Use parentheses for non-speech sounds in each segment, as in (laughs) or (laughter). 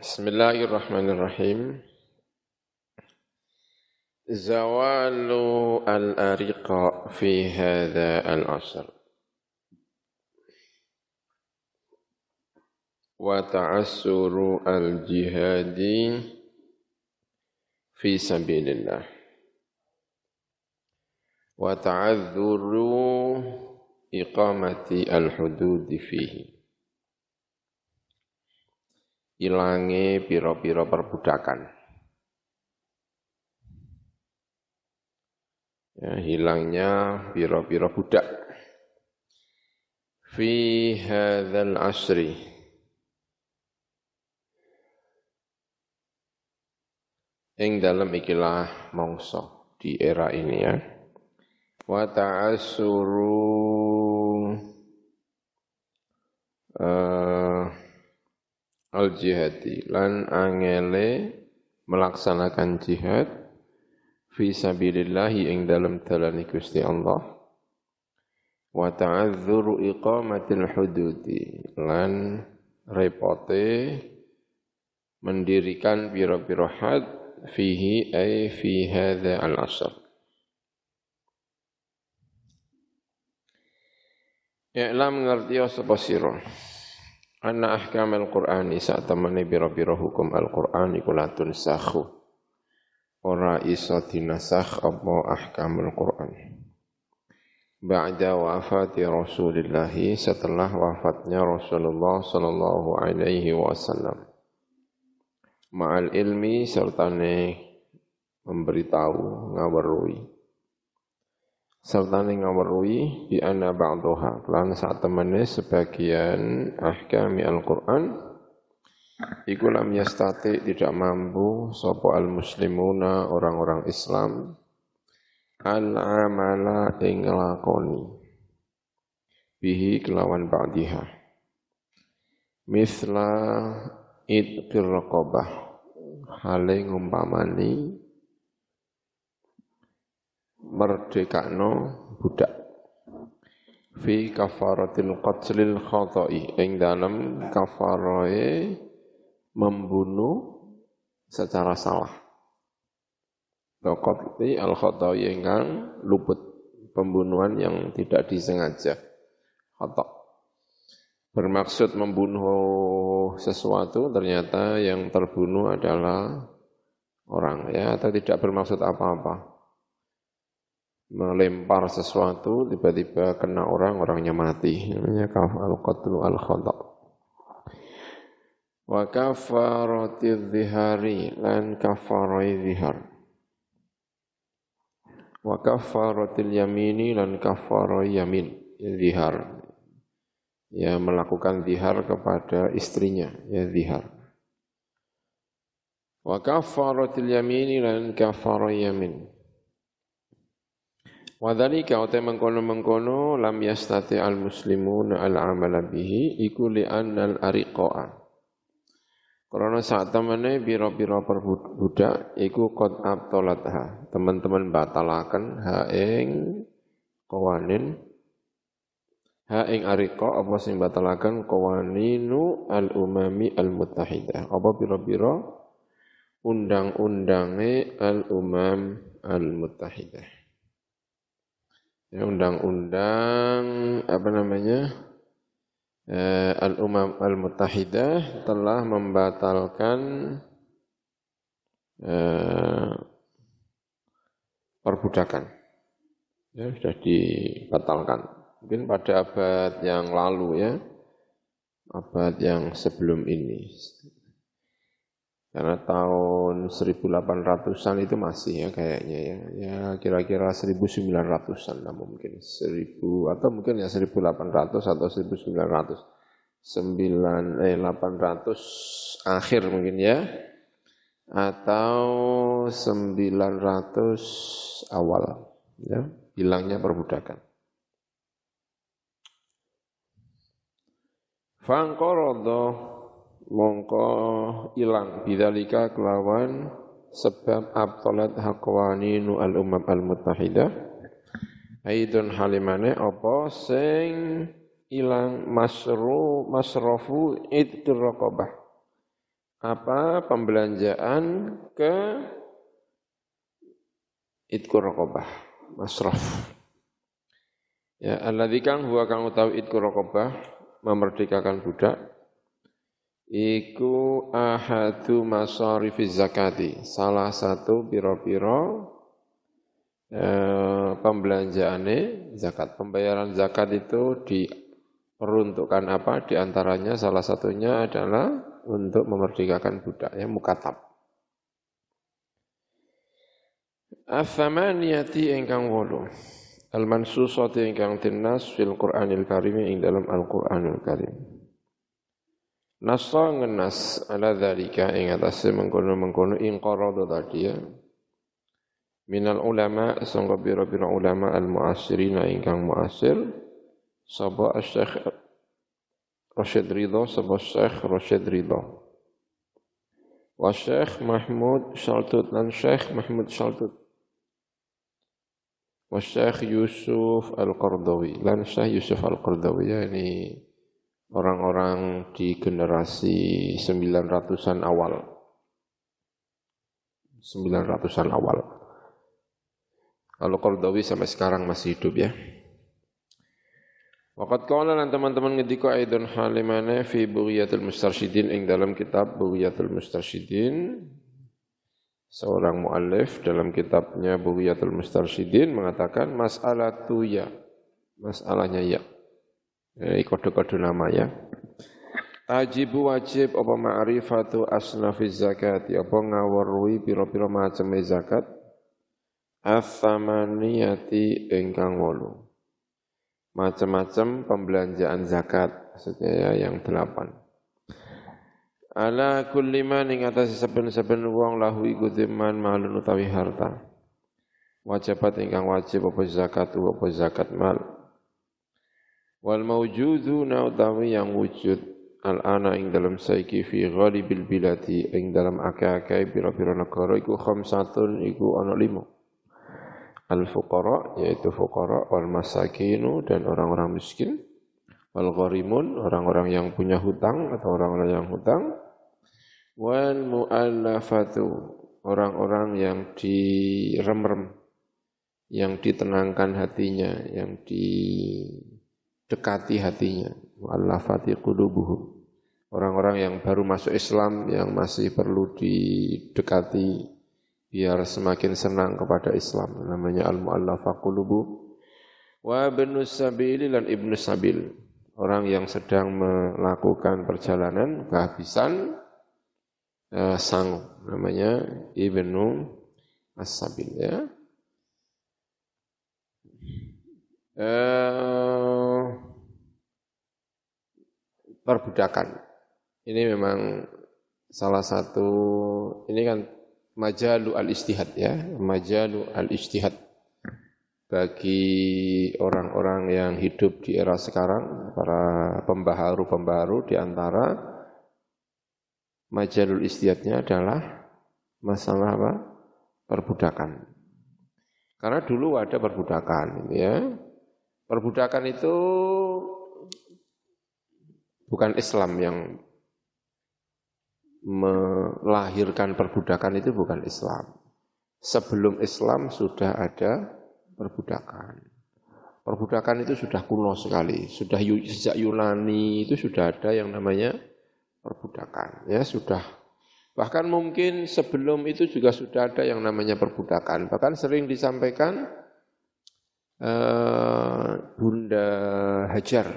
Bismillahirrahmanirrahim. Zawalu al-ariqa fi hadha al-asr. Wa ta'assuru al-jihadi fi sabilillah. Wa ta'adzuru iqamati al-hududi fihi ilange pira-pira perbudakan. Ya, hilangnya pira-pira budak. Fi hadzal asri ing dalam ikilah mongso di era ini ya. Wa ta'assuru uh, al jihadi. Lan angele melaksanakan jihad fi sabilillahi ing dalam dalani Gusti Allah. Wa ta'adzuru iqamatil hududi. Lan repote mendirikan biro-biro had fihi ay fi hadha al-asr. I'lam ngerti sapa sira Anna ahkam al-Qur'ani saat temani biro-biro hukum Al-Qur'an iku latun sakhu. Ora iso dinasakh apa ahkam al-Qur'an. Ba'da wafati Rasulullah setelah wafatnya Rasulullah sallallahu alaihi wasallam. Ma'al ilmi serta memberitahu ngawarui serta ngawerui bi anna ba'daha. Lan saat temene sebagian ahkami Al-Qur'an iku lam yastati tidak mampu sapa al-muslimuna orang-orang Islam al-amala ing lakoni bihi kelawan ba'diha. Misla itqir raqabah hale ngumpamani merdekakno budak. Fi kafaratil qatlil khata'i. Ing dalam kafaroe membunuh secara salah. Qatli al khata'i ingkang luput. Pembunuhan yang tidak disengaja. Khata bermaksud membunuh sesuatu ternyata yang terbunuh adalah orang ya. Atau tidak bermaksud apa-apa melempar sesuatu tiba-tiba kena orang orangnya mati. Namanya al qatlu al khata wa kafarati dhihari lan kafarai dhihar. Wa kafaratil yamini lan kafarai yamin dhihar. Ya melakukan dhihar kepada istrinya ya dhihar. Wa kafaratil yamini lan kafarai yamin Wadhalika utai mengkono-mengkono lam yastati al muslimun al amala bihi iku li annal ariqa'a. Karena saat temannya biro-biro perbudak iku qad abtolatha. Teman-teman batalakan ha ing kawanin ha ing ariqa apa sing batalakan kawaninu al umami al muttahidah. Apa biro-biro undang-undange al umam al muttahidah ya, undang-undang apa namanya eh, al-umam al-mutahidah telah membatalkan eh, perbudakan. Ya sudah dibatalkan. Mungkin pada abad yang lalu ya abad yang sebelum ini karena tahun 1800-an itu masih ya kayaknya ya. Ya kira-kira 1900-an lah mungkin. 1000 atau mungkin ya 1800 atau 1900. 9 eh 800 akhir mungkin ya. Atau 900 awal ya. Hilangnya perbudakan. Fangqaradha mongko ilang. Bidzalika kelawan sebab abtalat haqwaninu al umam al muttahidah. Aidun halimane apa sing ilang masru masrafu iddir raqabah apa pembelanjaan ke itkur raqabah masraf ya alladzi kang huwa kang utawi itkur raqabah memerdekakan budak iku ahadu masarifiz zakati salah satu piro-piro eh, pembelanjaane zakat pembayaran zakat itu diperuntukkan apa di antaranya salah satunya adalah untuk memerdekakan budak ya mukatab. Athamaniyati ingkang wolu. Al-mansusati ingkang tinnas fil Qur'anil Karim ing dalam Al-Qur'anul Karim. Nasa ngenas ala dhalika ing atase mengkono-mengkono ing qarada tadi ya. Minal ulama sangka bira-bira ulama al-muasirina ingkang muasir sapa Syekh Rashid Ridho sapa Syekh Rashid Ridho. Wa Syekh Mahmud Shaltut dan Syekh Mahmud Shaltut. Wa Syekh Yusuf Al-Qardawi dan Syekh Yusuf Al-Qardawi ya ini orang-orang di generasi 900-an awal. 900-an awal. Kalau Qardawi sampai sekarang masih hidup ya. Waqat qala lan teman-teman ngendika aidon halimane fi Bughiyatul Mustarsyidin ing dalam kitab Bughiyatul Mustarsyidin seorang muallif dalam kitabnya Bughiyatul Mustarsyidin mengatakan mas'alatu ya masalahnya ya ini kode-kode nama ya Tajibu wajib apa ma'rifatu asnafiz zakat? Apa ngawarui pira-pira macam zakat? Athamaniyati ingkang wolu. Macam-macam pembelanjaan zakat maksudnya ya yang delapan. Ala kulli man ing atase saben-saben wong lahu iku dzimman malun utawi harta. Wajibat ingkang wajib apa zakat apa zakat mal wal mawjuduna utawi yang wujud al ana ing dalam saiki fi ghalibil bilati ing dalam akeh-akeh pira-pira negara iku khamsatun iku ana lima. Al-fuqara yaitu fuqara wal masakinu dan orang-orang miskin. Wal gharimun orang-orang yang punya hutang atau orang-orang yang hutang. Wal muallafatu orang-orang yang direm-rem yang ditenangkan hatinya yang didekati hatinya. Muallafati qulubuhum. Orang-orang yang baru masuk Islam yang masih perlu didekati biar semakin senang kepada Islam. Namanya al-mu'allafa qulubu. Wa ibnu sabil dan ibnu sabil. Orang yang sedang melakukan perjalanan kehabisan eh, sang. Namanya ibnu as-sabil ya eh, perbudakan ini memang salah satu ini kan majalu al-istihad ya, majalu al-istihad bagi orang-orang yang hidup di era sekarang, para pembaharu-pembaharu di antara majalul istihadnya adalah masalah apa? perbudakan. Karena dulu ada perbudakan, ya. Perbudakan itu bukan Islam yang melahirkan perbudakan itu bukan Islam. Sebelum Islam sudah ada perbudakan. Perbudakan itu sudah kuno sekali, sudah sejak Yunani itu sudah ada yang namanya perbudakan. Ya, sudah bahkan mungkin sebelum itu juga sudah ada yang namanya perbudakan. Bahkan sering disampaikan uh, Bunda Hajar,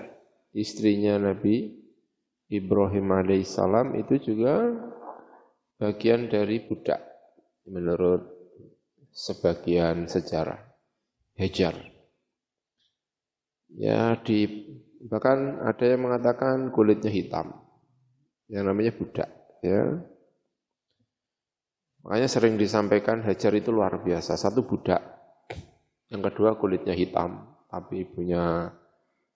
istrinya Nabi Ibrahim alaihissalam itu juga bagian dari budak menurut sebagian sejarah Hajar. Ya di bahkan ada yang mengatakan kulitnya hitam. Yang namanya budak, ya. Makanya sering disampaikan Hajar itu luar biasa. Satu budak, yang kedua kulitnya hitam, tapi punya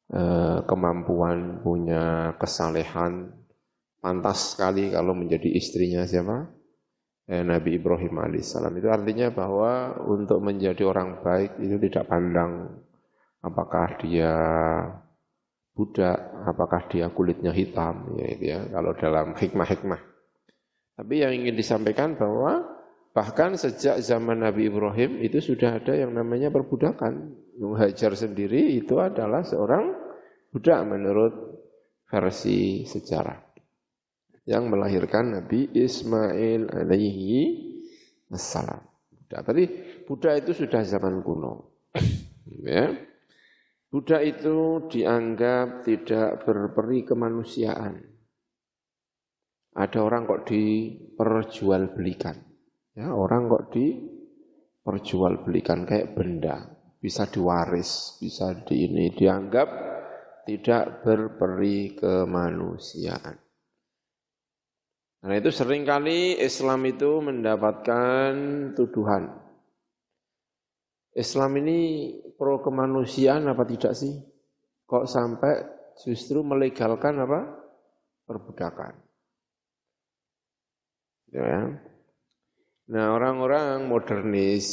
Eh, kemampuan, punya kesalehan, pantas sekali kalau menjadi istrinya siapa? Eh, Nabi Ibrahim alaihissalam. Itu artinya bahwa untuk menjadi orang baik itu tidak pandang apakah dia budak, apakah dia kulitnya hitam, ya, itu ya. Kalau dalam hikmah-hikmah Tapi yang ingin disampaikan bahwa bahkan sejak zaman Nabi Ibrahim itu sudah ada yang namanya perbudakan. Hajar sendiri itu adalah seorang budak menurut versi sejarah yang melahirkan Nabi Ismail alaihi wassalam. Buddha. Tapi Buddha itu sudah zaman kuno. (clears throat) ya. Buddha itu dianggap tidak berperi kemanusiaan ada orang kok diperjualbelikan. Ya, orang kok diperjualbelikan kayak benda, bisa diwaris, bisa di ini dianggap tidak berperi kemanusiaan. Nah itu sering kali Islam itu mendapatkan tuduhan. Islam ini pro kemanusiaan apa tidak sih? Kok sampai justru melegalkan apa? Perbudakan. Ya. Nah orang-orang modernis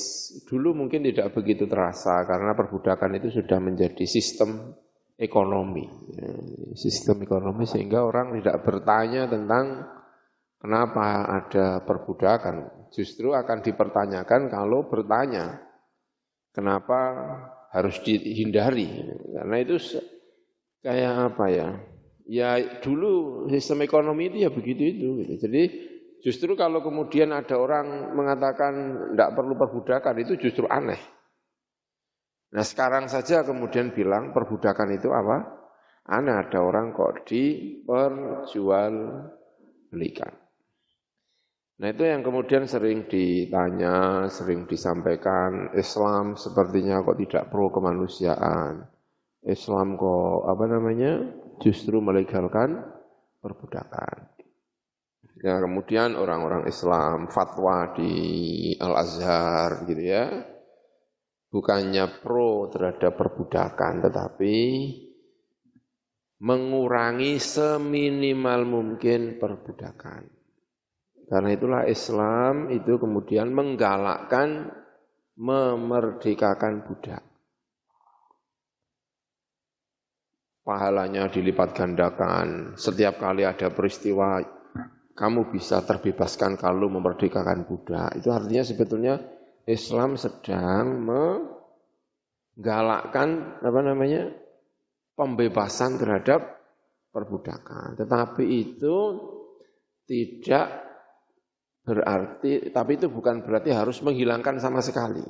dulu mungkin tidak begitu terasa karena perbudakan itu sudah menjadi sistem ekonomi. Ya, sistem ekonomi sehingga orang tidak bertanya tentang kenapa ada perbudakan. Justru akan dipertanyakan kalau bertanya kenapa harus dihindari. Karena itu kayak apa ya? Ya dulu sistem ekonomi itu ya begitu itu. Gitu. Jadi Justru kalau kemudian ada orang mengatakan tidak perlu perbudakan itu justru aneh. Nah sekarang saja kemudian bilang perbudakan itu apa? Aneh ada orang kok diperjual belikan. Nah itu yang kemudian sering ditanya, sering disampaikan, Islam sepertinya kok tidak pro kemanusiaan. Islam kok apa namanya justru melegalkan perbudakan. Ya, kemudian orang-orang Islam fatwa di Al-Azhar gitu ya. Bukannya pro terhadap perbudakan tetapi mengurangi seminimal mungkin perbudakan. Karena itulah Islam itu kemudian menggalakkan memerdekakan budak. Pahalanya dilipat gandakan. Setiap kali ada peristiwa kamu bisa terbebaskan kalau memerdekakan budak. Itu artinya sebetulnya Islam sedang menggalakkan apa namanya pembebasan terhadap perbudakan. Tetapi itu tidak berarti, tapi itu bukan berarti harus menghilangkan sama sekali.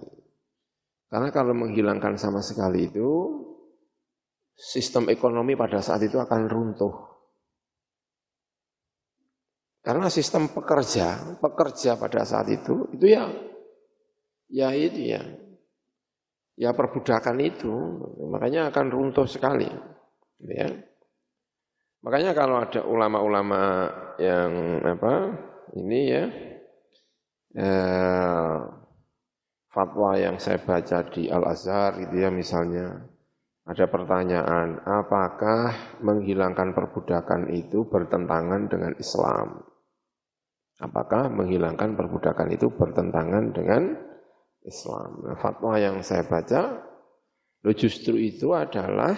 Karena kalau menghilangkan sama sekali itu, sistem ekonomi pada saat itu akan runtuh. Karena sistem pekerja, pekerja pada saat itu, itu ya, ya itu ya, ya perbudakan itu, makanya akan runtuh sekali. Ya. Makanya kalau ada ulama-ulama yang apa, ini ya, eh, fatwa yang saya baca di Al-Azhar gitu ya misalnya, ada pertanyaan, apakah menghilangkan perbudakan itu bertentangan dengan Islam? Apakah menghilangkan perbudakan itu bertentangan dengan Islam? Nah, fatwa yang saya baca, lo justru itu adalah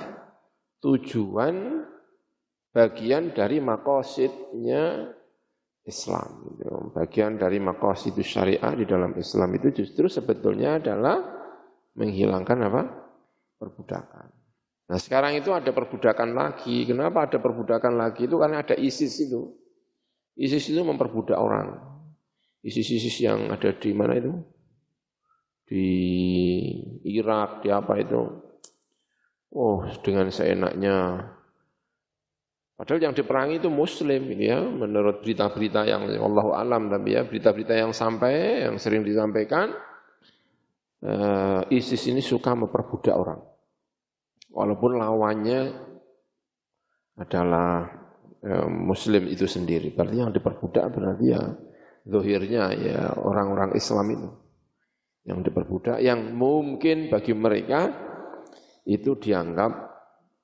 tujuan bagian dari makosidnya Islam. Bagian dari makosid syariah di dalam Islam itu justru sebetulnya adalah menghilangkan apa? Perbudakan. Nah sekarang itu ada perbudakan lagi. Kenapa ada perbudakan lagi? Itu karena ada ISIS itu. ISIS itu memperbudak orang. ISIS-ISIS yang ada di mana itu? Di Irak, di apa itu? Oh, dengan seenaknya. Padahal yang diperangi itu Muslim, gitu ya. Menurut berita-berita yang Allah alam, tapi ya berita-berita yang sampai, yang sering disampaikan, uh, ISIS ini suka memperbudak orang. Walaupun lawannya adalah ya, muslim itu sendiri. Berarti yang diperbudak berarti ya zohirnya ya orang-orang Islam itu. Yang diperbudak, yang mungkin bagi mereka itu dianggap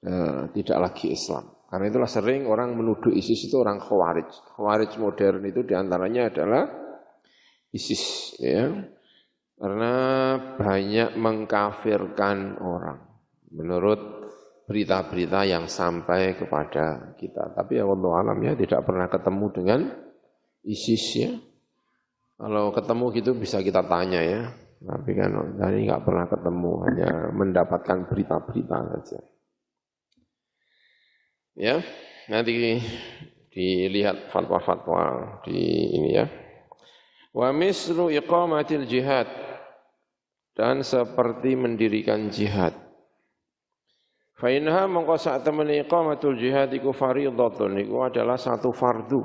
eh, tidak lagi Islam. Karena itulah sering orang menuduh ISIS itu orang khawarij. Khawarij modern itu di antaranya adalah ISIS. ya Karena banyak mengkafirkan orang. Menurut berita-berita yang sampai kepada kita. Tapi ya Allah alam ya tidak pernah ketemu dengan ISIS ya. Kalau ketemu gitu bisa kita tanya ya. Tapi kan tadi nggak pernah ketemu, hanya mendapatkan berita-berita saja. Ya, nanti dilihat fatwa-fatwa di ini ya. Wa misru iqamatil jihad dan seperti mendirikan jihad. Fa inha mongko sak temene iqamatul jihad iku fardhatun iku adalah satu fardu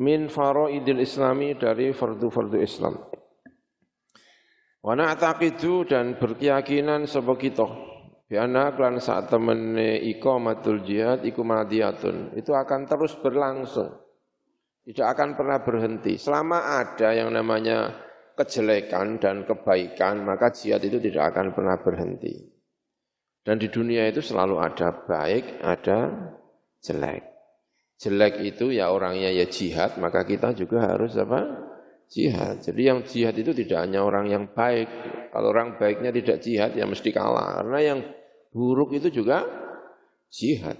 min faraidil islami dari fardu-fardu Islam. Wa na'taqidu dan berkeyakinan sapa kita Biana klan saat temene iqamatul jihad iku madiyatun itu akan terus berlangsung. Tidak akan pernah berhenti. Selama ada yang namanya kejelekan dan kebaikan, maka jihad itu tidak akan pernah berhenti. Dan di dunia itu selalu ada baik, ada jelek. Jelek itu ya orangnya ya jihad, maka kita juga harus apa? Jihad. Jadi yang jihad itu tidak hanya orang yang baik. Kalau orang baiknya tidak jihad ya mesti kalah. Karena yang buruk itu juga jihad.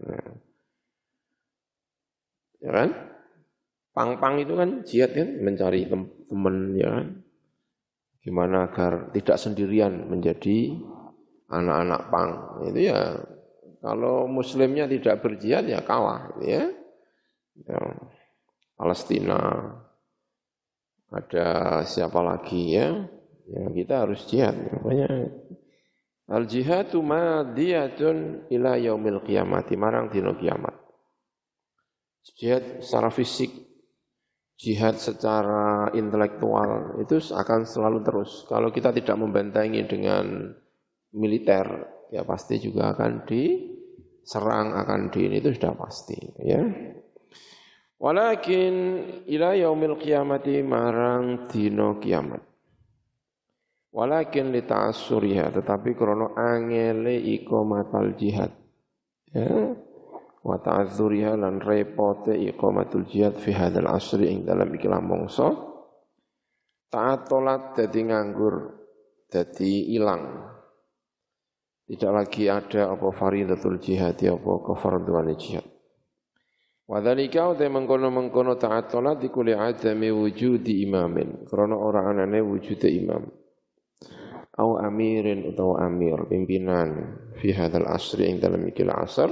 Nah. Ya kan? Pang-pang itu kan jihad kan, mencari teman ya kan. Gimana agar tidak sendirian menjadi anak-anak pang. Itu ya kalau muslimnya tidak berjihad ya kalah gitu ya. ya. Palestina. Ada siapa lagi ya? Ya kita harus jihad makanya al jihadu madiyatun ila yaumil qiyamati marang dino kiamat. Jihad secara fisik jihad secara intelektual itu akan selalu terus. Kalau kita tidak membentengi dengan militer ya pasti juga akan diserang akan di ini itu sudah pasti ya. Walakin ila yaumil qiyamati marang dino kiamat. Walakin li ta'assuriha tetapi krana angele iqamatul jihad ya. Wa ta'azzuriha lan repote iqamatul jihad fi hadzal asri ing dalam ikilah mongso. Ta'atolat dadi nganggur dadi ilang tidak lagi ada apa faridatul jihad ya apa kefarduan jihad. Wa dzalika uta mengkono-mengkono taat salat iku li adami wujudi imamin. Karena ora anane wujud imam. Au amirin utawa amir pimpinan fi hadzal asri ing dalam ikil asar.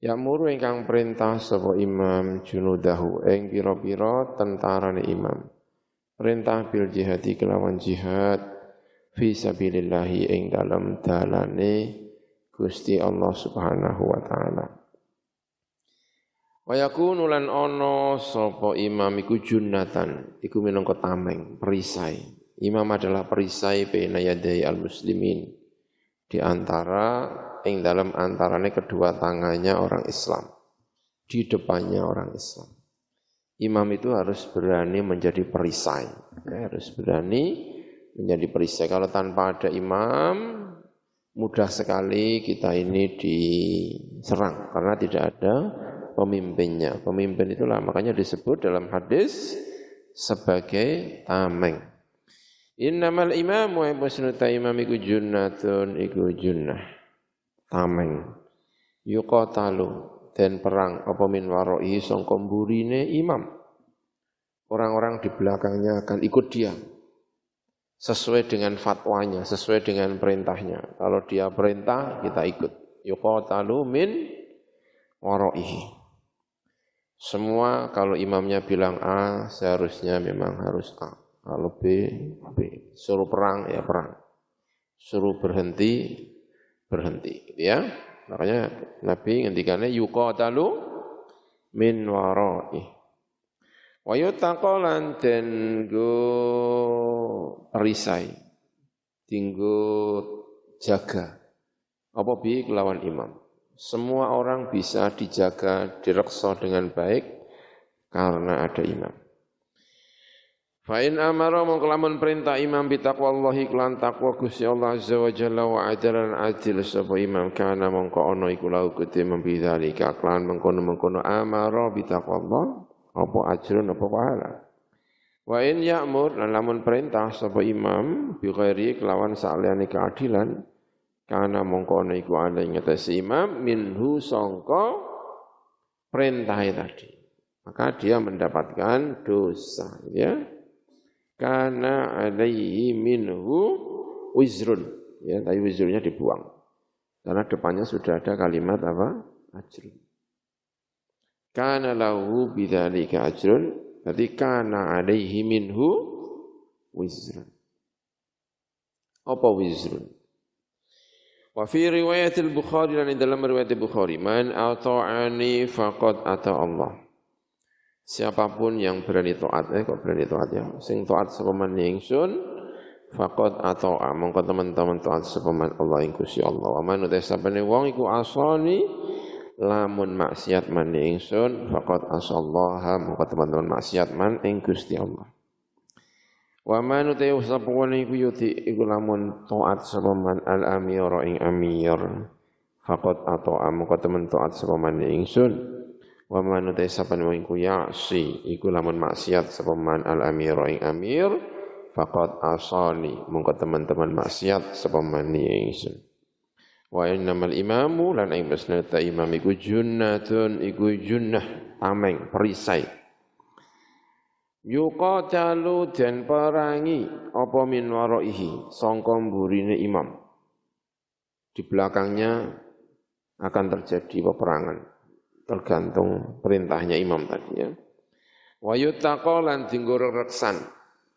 Ya muru ingkang perintah sapa imam junudahu ing pira-pira tentarane imam. Perintah bil jihadi kelawan jihad fi sabilillahi ing dalam dalane Gusti Allah Subhanahu wa taala. Wa yakunu lan ana sapa imam iku junnatan, iku minangka tameng, perisai. Imam adalah perisai baina yadai al-muslimin di antara ing dalam antarane kedua tangannya orang Islam. Di depannya orang Islam. Imam itu harus berani menjadi perisai, ya, harus berani menjadi perisai. Kalau tanpa ada imam, mudah sekali kita ini diserang karena tidak ada pemimpinnya. Pemimpin itulah makanya disebut dalam hadis sebagai tameng. Innamal imam wa musnuta imam iku junnatun iku junnah. Tameng. Yuqatalu dan perang apa min waroi sangka imam. Orang-orang di belakangnya akan ikut dia sesuai dengan fatwanya, sesuai dengan perintahnya. Kalau dia perintah, kita ikut. Yuqatalu min waro'ihi. Semua kalau imamnya bilang A, seharusnya memang harus A. Kalau B, B. Suruh perang, ya perang. Suruh berhenti, berhenti. Gitu ya. Makanya Nabi ngendikannya yuqatalu min waro'ihi. Wa yutaqalan den go perisai. Tinggo jaga. Apa bi kelawan imam. Semua orang bisa dijaga, direksa dengan baik karena ada imam. Fa'in amara mengkelamun perintah imam bitaqwallahi kelan taqwa Gusti Allah Azza wa Jalla wa adalan adil sapa imam kana mongko ana iku lahu kudu membidzalika kelan mengkono-mengkono amara bitaqwallah apa ajrun apa pahala? Wa in ya'mur lan lamun perintah sapa imam bi ghairi kelawan saliyane keadilan kana mongko ana iku ana ing imam minhu sangka perintah tadi. Maka dia mendapatkan dosa ya. Karena alaihi minhu wizrun ya. Tapi wizrunnya dibuang. Karena depannya sudah ada kalimat apa? Ajrun kana lahu bidzalika ajrun berarti kana alaihi minhu wizrun apa wizrun Wa fi riwayat al-Bukhari dan dalam riwayat Bukhari, man ata'ani faqad ata Allah. Siapa pun yang berani taat, eh kok berani taat ya, sing taat sapa man ingsun faqad ata'a mongko teman-teman taat sapa man Allah ing Gusti Allah. Wa man uta sapane wong iku asani lamun maksiat man ingsun faqad asallaha. Mongko teman-teman maksiat man ing Gusti Allah. Wa man utai sapa wani iku yuti iku lamun taat sapa man al amira ing amir. Faqat ata'a moko temen taat sapa man ingsun. Wa man utai sapa wani iku ya'si iku lamun maksiat sapa man al amira ing amir. Faqat asani mongko teman-teman maksiat sapa man ingsun wa innamal imamu lan ing ta imam iku junnatun iku junnah tameng perisai Yuqatalu dan perangi apa min waraihi sangka mburine imam. Di belakangnya akan terjadi peperangan tergantung perintahnya imam tadi ya. Wa yutaqa lan reksan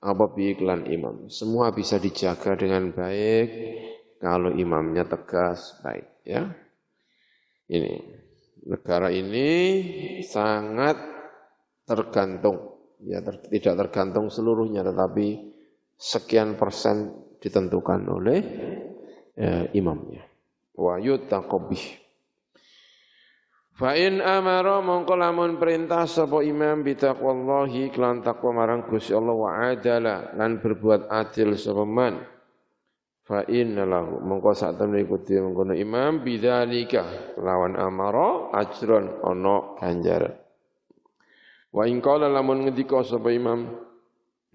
apa iklan imam. Semua bisa dijaga dengan baik kalau imamnya tegas baik ya. Ini negara ini sangat tergantung ya ter, tidak tergantung seluruhnya tetapi sekian persen ditentukan oleh ya, imamnya. Wa yutaqabbih Fa in amara mongko lamun perintah sapa imam bi taqwallahi kelan marang Gusti Allah wa adala lan berbuat adil sapa man fa inna lahu. Mongko sak temne ikuti mengkono imam bidzalika. Lawan amara ajron ana ganjaran Wa in qala lamun ngendika sapa imam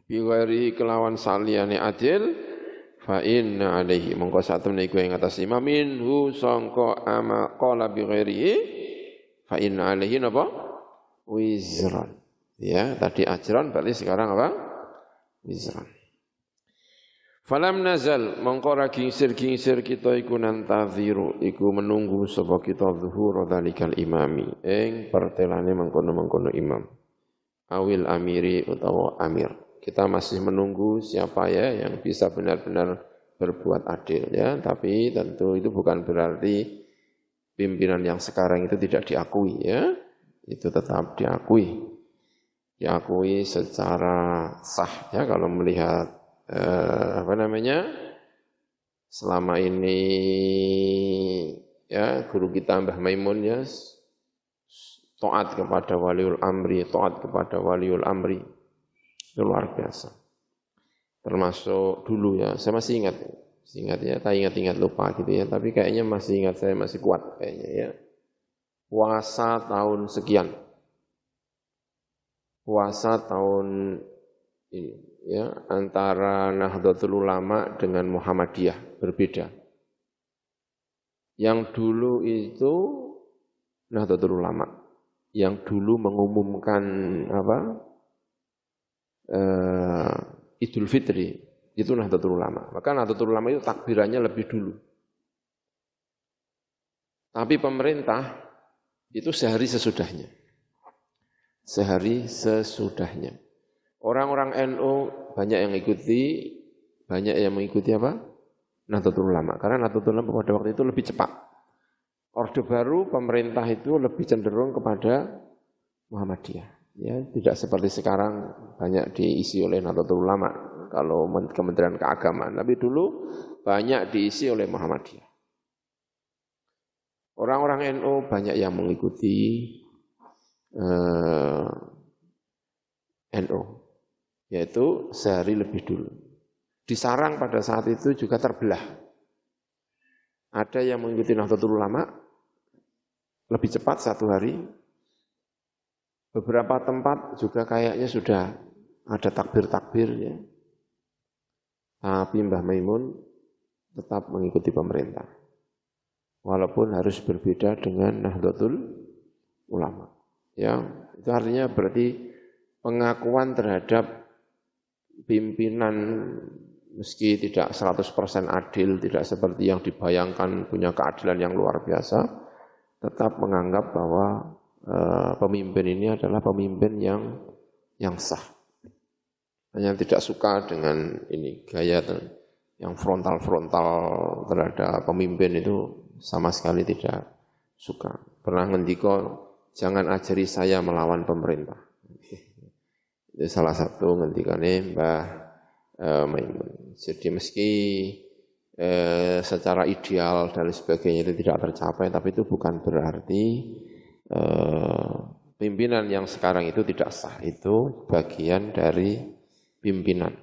bi ghairi kelawan saliyane adil fa inna alaihi. Mongko satemene iku ing atas imam minhu sangka ama qala bi ghairihi fa inna alaihi napa? Wizran. Ya tadi ajran berarti sekarang apa? Wizran Falam nazal mongko ra kingsir-kingsir kita iku nantaziru iku menunggu sapa kita zuhur dalikal imami ing pertelane mengkono-mengkono imam awil amiri utawa amir. Kita masih menunggu siapa ya yang bisa benar-benar berbuat adil ya, tapi tentu itu bukan berarti pimpinan yang sekarang itu tidak diakui ya. Itu tetap diakui. Diakui secara sah ya kalau melihat eh, apa namanya? Selama ini ya guru kita Mbah Maimun ya taat kepada waliul amri, taat kepada waliul amri. Itu luar biasa. Termasuk dulu ya, saya masih ingat, masih ingat ya, tak ingat-ingat lupa gitu ya, tapi kayaknya masih ingat saya masih kuat kayaknya ya. Puasa tahun sekian. Puasa tahun ini ya antara Nahdlatul Ulama dengan Muhammadiyah berbeda. Yang dulu itu Nahdlatul Ulama yang dulu mengumumkan apa uh, Idul Fitri itu Nahdlatul Ulama. Maka Nahdlatul Ulama itu takbirannya lebih dulu. Tapi pemerintah itu sehari sesudahnya. Sehari sesudahnya. Orang-orang NU banyak yang ikuti, banyak yang mengikuti apa? Nahdlatul Ulama. Karena Nahdlatul Ulama pada waktu itu lebih cepat. Orde baru pemerintah itu lebih cenderung kepada Muhammadiyah. Ya, tidak seperti sekarang banyak diisi oleh Nahdlatul Ulama kalau Kementerian Keagamaan, tapi dulu banyak diisi oleh Muhammadiyah. Orang-orang NU banyak yang mengikuti eh, NU, yaitu sehari lebih dulu. Di sarang pada saat itu juga terbelah. Ada yang mengikuti Nahdlatul Ulama, lebih cepat satu hari. Beberapa tempat juga kayaknya sudah ada takbir-takbir ya. Tapi Mbah Maimun tetap mengikuti pemerintah. Walaupun harus berbeda dengan Nahdlatul Ulama. Ya, Itu artinya berarti pengakuan terhadap pimpinan meski tidak 100% adil, tidak seperti yang dibayangkan punya keadilan yang luar biasa, tetap menganggap bahwa e, pemimpin ini adalah pemimpin yang yang sah. Hanya tidak suka dengan ini gaya yang frontal-frontal terhadap pemimpin itu sama sekali tidak suka. Pernah ngendiko, jangan ajari saya melawan pemerintah. Itu salah satu ngendikane Mbah eh, Maimun. Jadi meski eh, secara ideal dan sebagainya itu tidak tercapai, tapi itu bukan berarti eh, pimpinan yang sekarang itu tidak sah. Itu bagian dari pimpinan.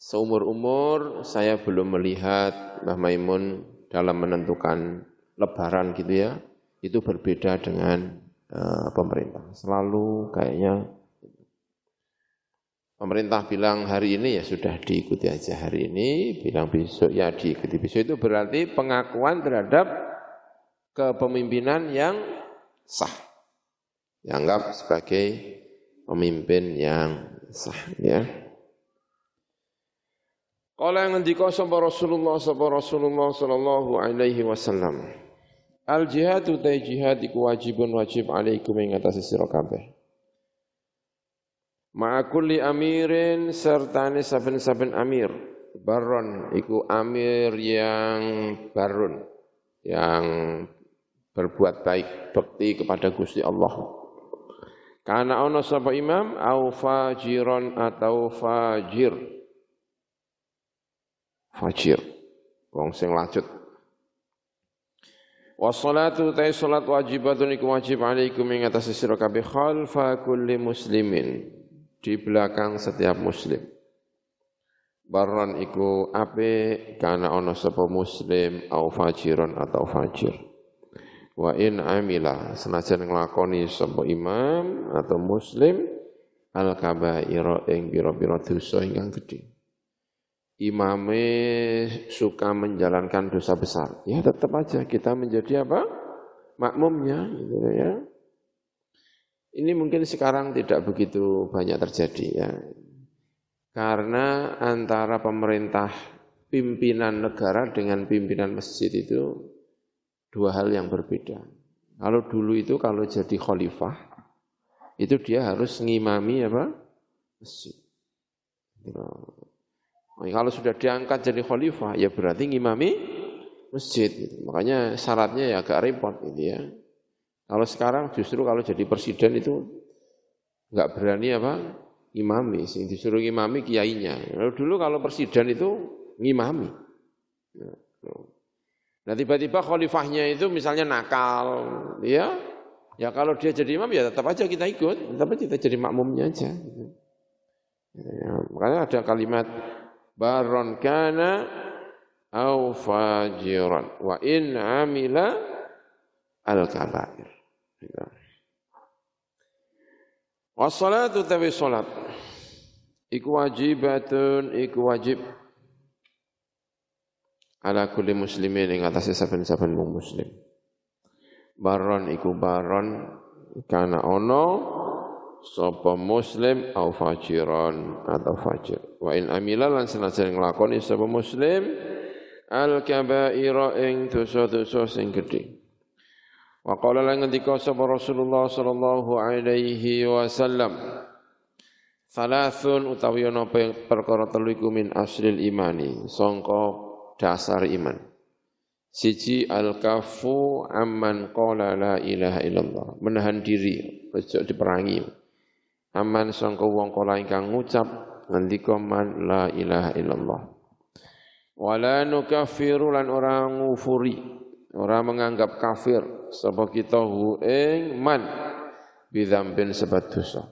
Seumur-umur saya belum melihat Mbah Maimun dalam menentukan lebaran gitu ya, itu berbeda dengan uh, pemerintah. Selalu kayaknya Pemerintah bilang hari ini ya sudah diikuti aja hari ini, bilang besok ya diikuti besok. Itu berarti pengakuan terhadap kepemimpinan yang sah. Dianggap sebagai pemimpin yang sah ya. Kalau yang ngendika sapa Rasulullah sapa Rasulullah sallallahu alaihi wasallam. Al jihadu ta jihad iku wajibun wajib alaikum ing atas sira kabeh. Ma'akulli amirin sertane saben-saben amir. Baron iku amir yang barun. Yang berbuat baik, bekti kepada Gusti Allah. Karena ono sapa imam au fajiron atau fajir. Fajir. Wong sing lacut. Wassalatu ta'i salat wajibatun iku wajib alaikum ing atas sira kabeh khalfa kulli muslimin di belakang setiap muslim. Baron iku ape karena ono sapa muslim au fajiron atau fajir. Wa in amila senajan nglakoni sapa imam atau muslim al kabaira ing pira-pira dosa ingkang gedhe. Imame suka menjalankan dosa besar, ya tetap aja kita menjadi apa? Makmumnya gitu ya. Ini mungkin sekarang tidak begitu banyak terjadi ya. Karena antara pemerintah pimpinan negara dengan pimpinan masjid itu dua hal yang berbeda. Kalau dulu itu kalau jadi khalifah itu dia harus ngimami apa? masjid. Kalau sudah diangkat jadi khalifah ya berarti ngimami masjid. Gitu. Makanya syaratnya ya agak repot gitu ya. Kalau sekarang justru kalau jadi presiden itu nggak berani apa imami, sing disuruh imami kiainya. Lalu dulu kalau presiden itu ngimami. Nah tiba-tiba khalifahnya itu misalnya nakal, ya, ya kalau dia jadi imam ya tetap aja kita ikut, tapi kita jadi makmumnya aja. Ya, makanya ada kalimat baron kana au fajiran wa in amila al kabair. Gitu. Wassalatu tawi salat iku wajibatun iku wajib ala kulli muslimin ing atase saben-saben wong muslim. Baron iku baron kana ono sapa muslim au fajiran atau fajir. Wa in amila lan senajan nglakoni sapa muslim al kabaira ing dosa-dosa sing gedhe. Wa qala lan ngendika sapa Rasulullah sallallahu alaihi wasallam Salasun utawi ana perkara telu iku min aslil imani sangka dasar iman. Siji al-kafu amman qala la ilaha illallah. Menahan diri, ojo diperangi. Aman sangka wong kala ingkang ngucap ngendika man la ilaha illallah. Wala nukaffiru lan ora ngufuri, ora menganggap kafir sapa kita hu ing man bidzambin sebab dosa.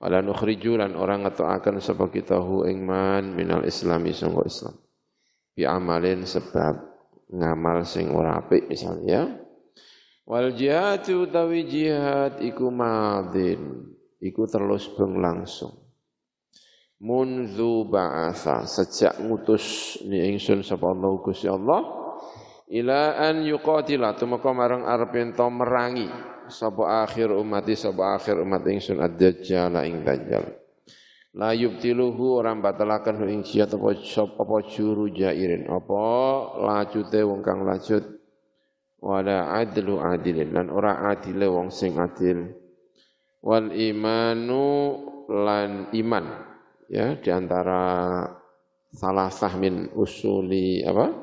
Wala nukhriju lan orang ngetokaken sapa kita hu ing man minal islami sanggo islam. Bi amalin sebab ngamal sing ora apik misalnya ya. Wal jihad utawi jihad iku madin iku terus beng langsung. Munzu ba'atha sejak ngutus ni ingsun sapa Allah Gusti Allah ila an yuqatila. Tumeka marang arep ento merangi. Sapa akhir umati sapa akhir umat ingsun ad-dajjal ing dajjal. La yubtiluhu orang batalaken ing siat apa juru jairin. Apa lajute wong kang lajut? Wala adlu adilin. Lan ora adile wong sing adil. Wal imanu lan iman. Ya di antara salah sahmin usuli apa?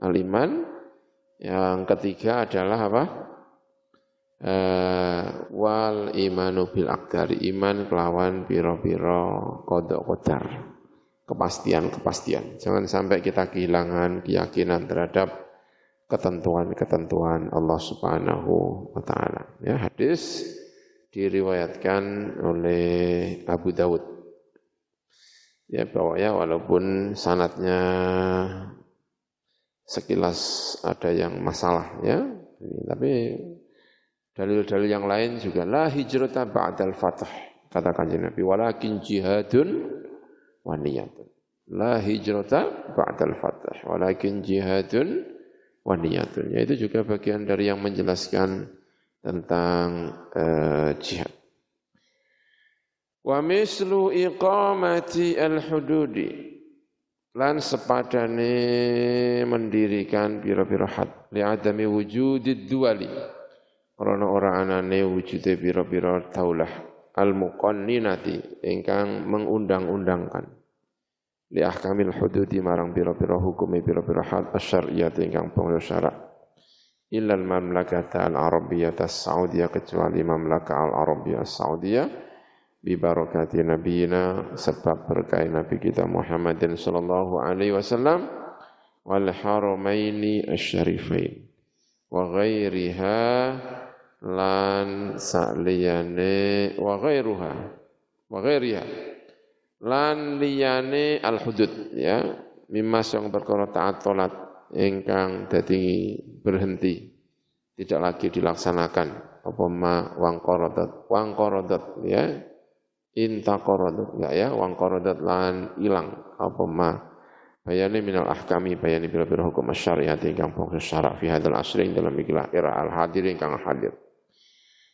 Al iman yang ketiga adalah apa? Uh, wal imanu bil akdari iman kelawan piro-piro kodok kodar. Kepastian-kepastian. Jangan sampai kita kehilangan keyakinan terhadap ketentuan-ketentuan Allah Subhanahu wa taala. Ya hadis diriwayatkan oleh Abu Dawud. Ya bahwa ya walaupun sanatnya sekilas ada yang masalah ya, tapi dalil-dalil yang lain juga la hijrata ba'dal fath kata kanjeng Nabi walakin jihadun wa niyatun. La hijrata ba'dal fath walakin jihadun wa niyatun. Ya itu juga bagian dari yang menjelaskan tentang uh, jihad. Wa mislu iqamati al-hududi lan sepadane mendirikan pira-pira had. Li adami wujudid duwali karena ora anane wujude pira-pira daulah al-muqanninati ingkang mengundang-undangkan. Li ahkamil hududi marang pira-pira hukume pira-pira had asyariyah ingkang pengyo syarak. Illal mamlakata al-arabiyyah as-saudiyah kecuali mamlakah al-arabiyyah as-saudiyah bi barakati nabiyina sebab berkah nabi kita Muhammadin sallallahu alaihi wasallam. Wal haramaini asy-syarifain wa ghairiha lan saliyane wa ghairuha. Wa ghairiha. Lan liyane al-hudud ya. Mimma sing perkara ta'attolat ingkang dadi berhenti. Tidak lagi dilaksanakan. Apa ma wang korodat wang korodat ya inta korodat enggak ya? Wang korodat lan ilang. Apa ma bayani minal ahkami bayani bila-bila hukum syariat ingkang pokok syarak fi hadal asri dalam ikilah era al hadir ingkang hadir.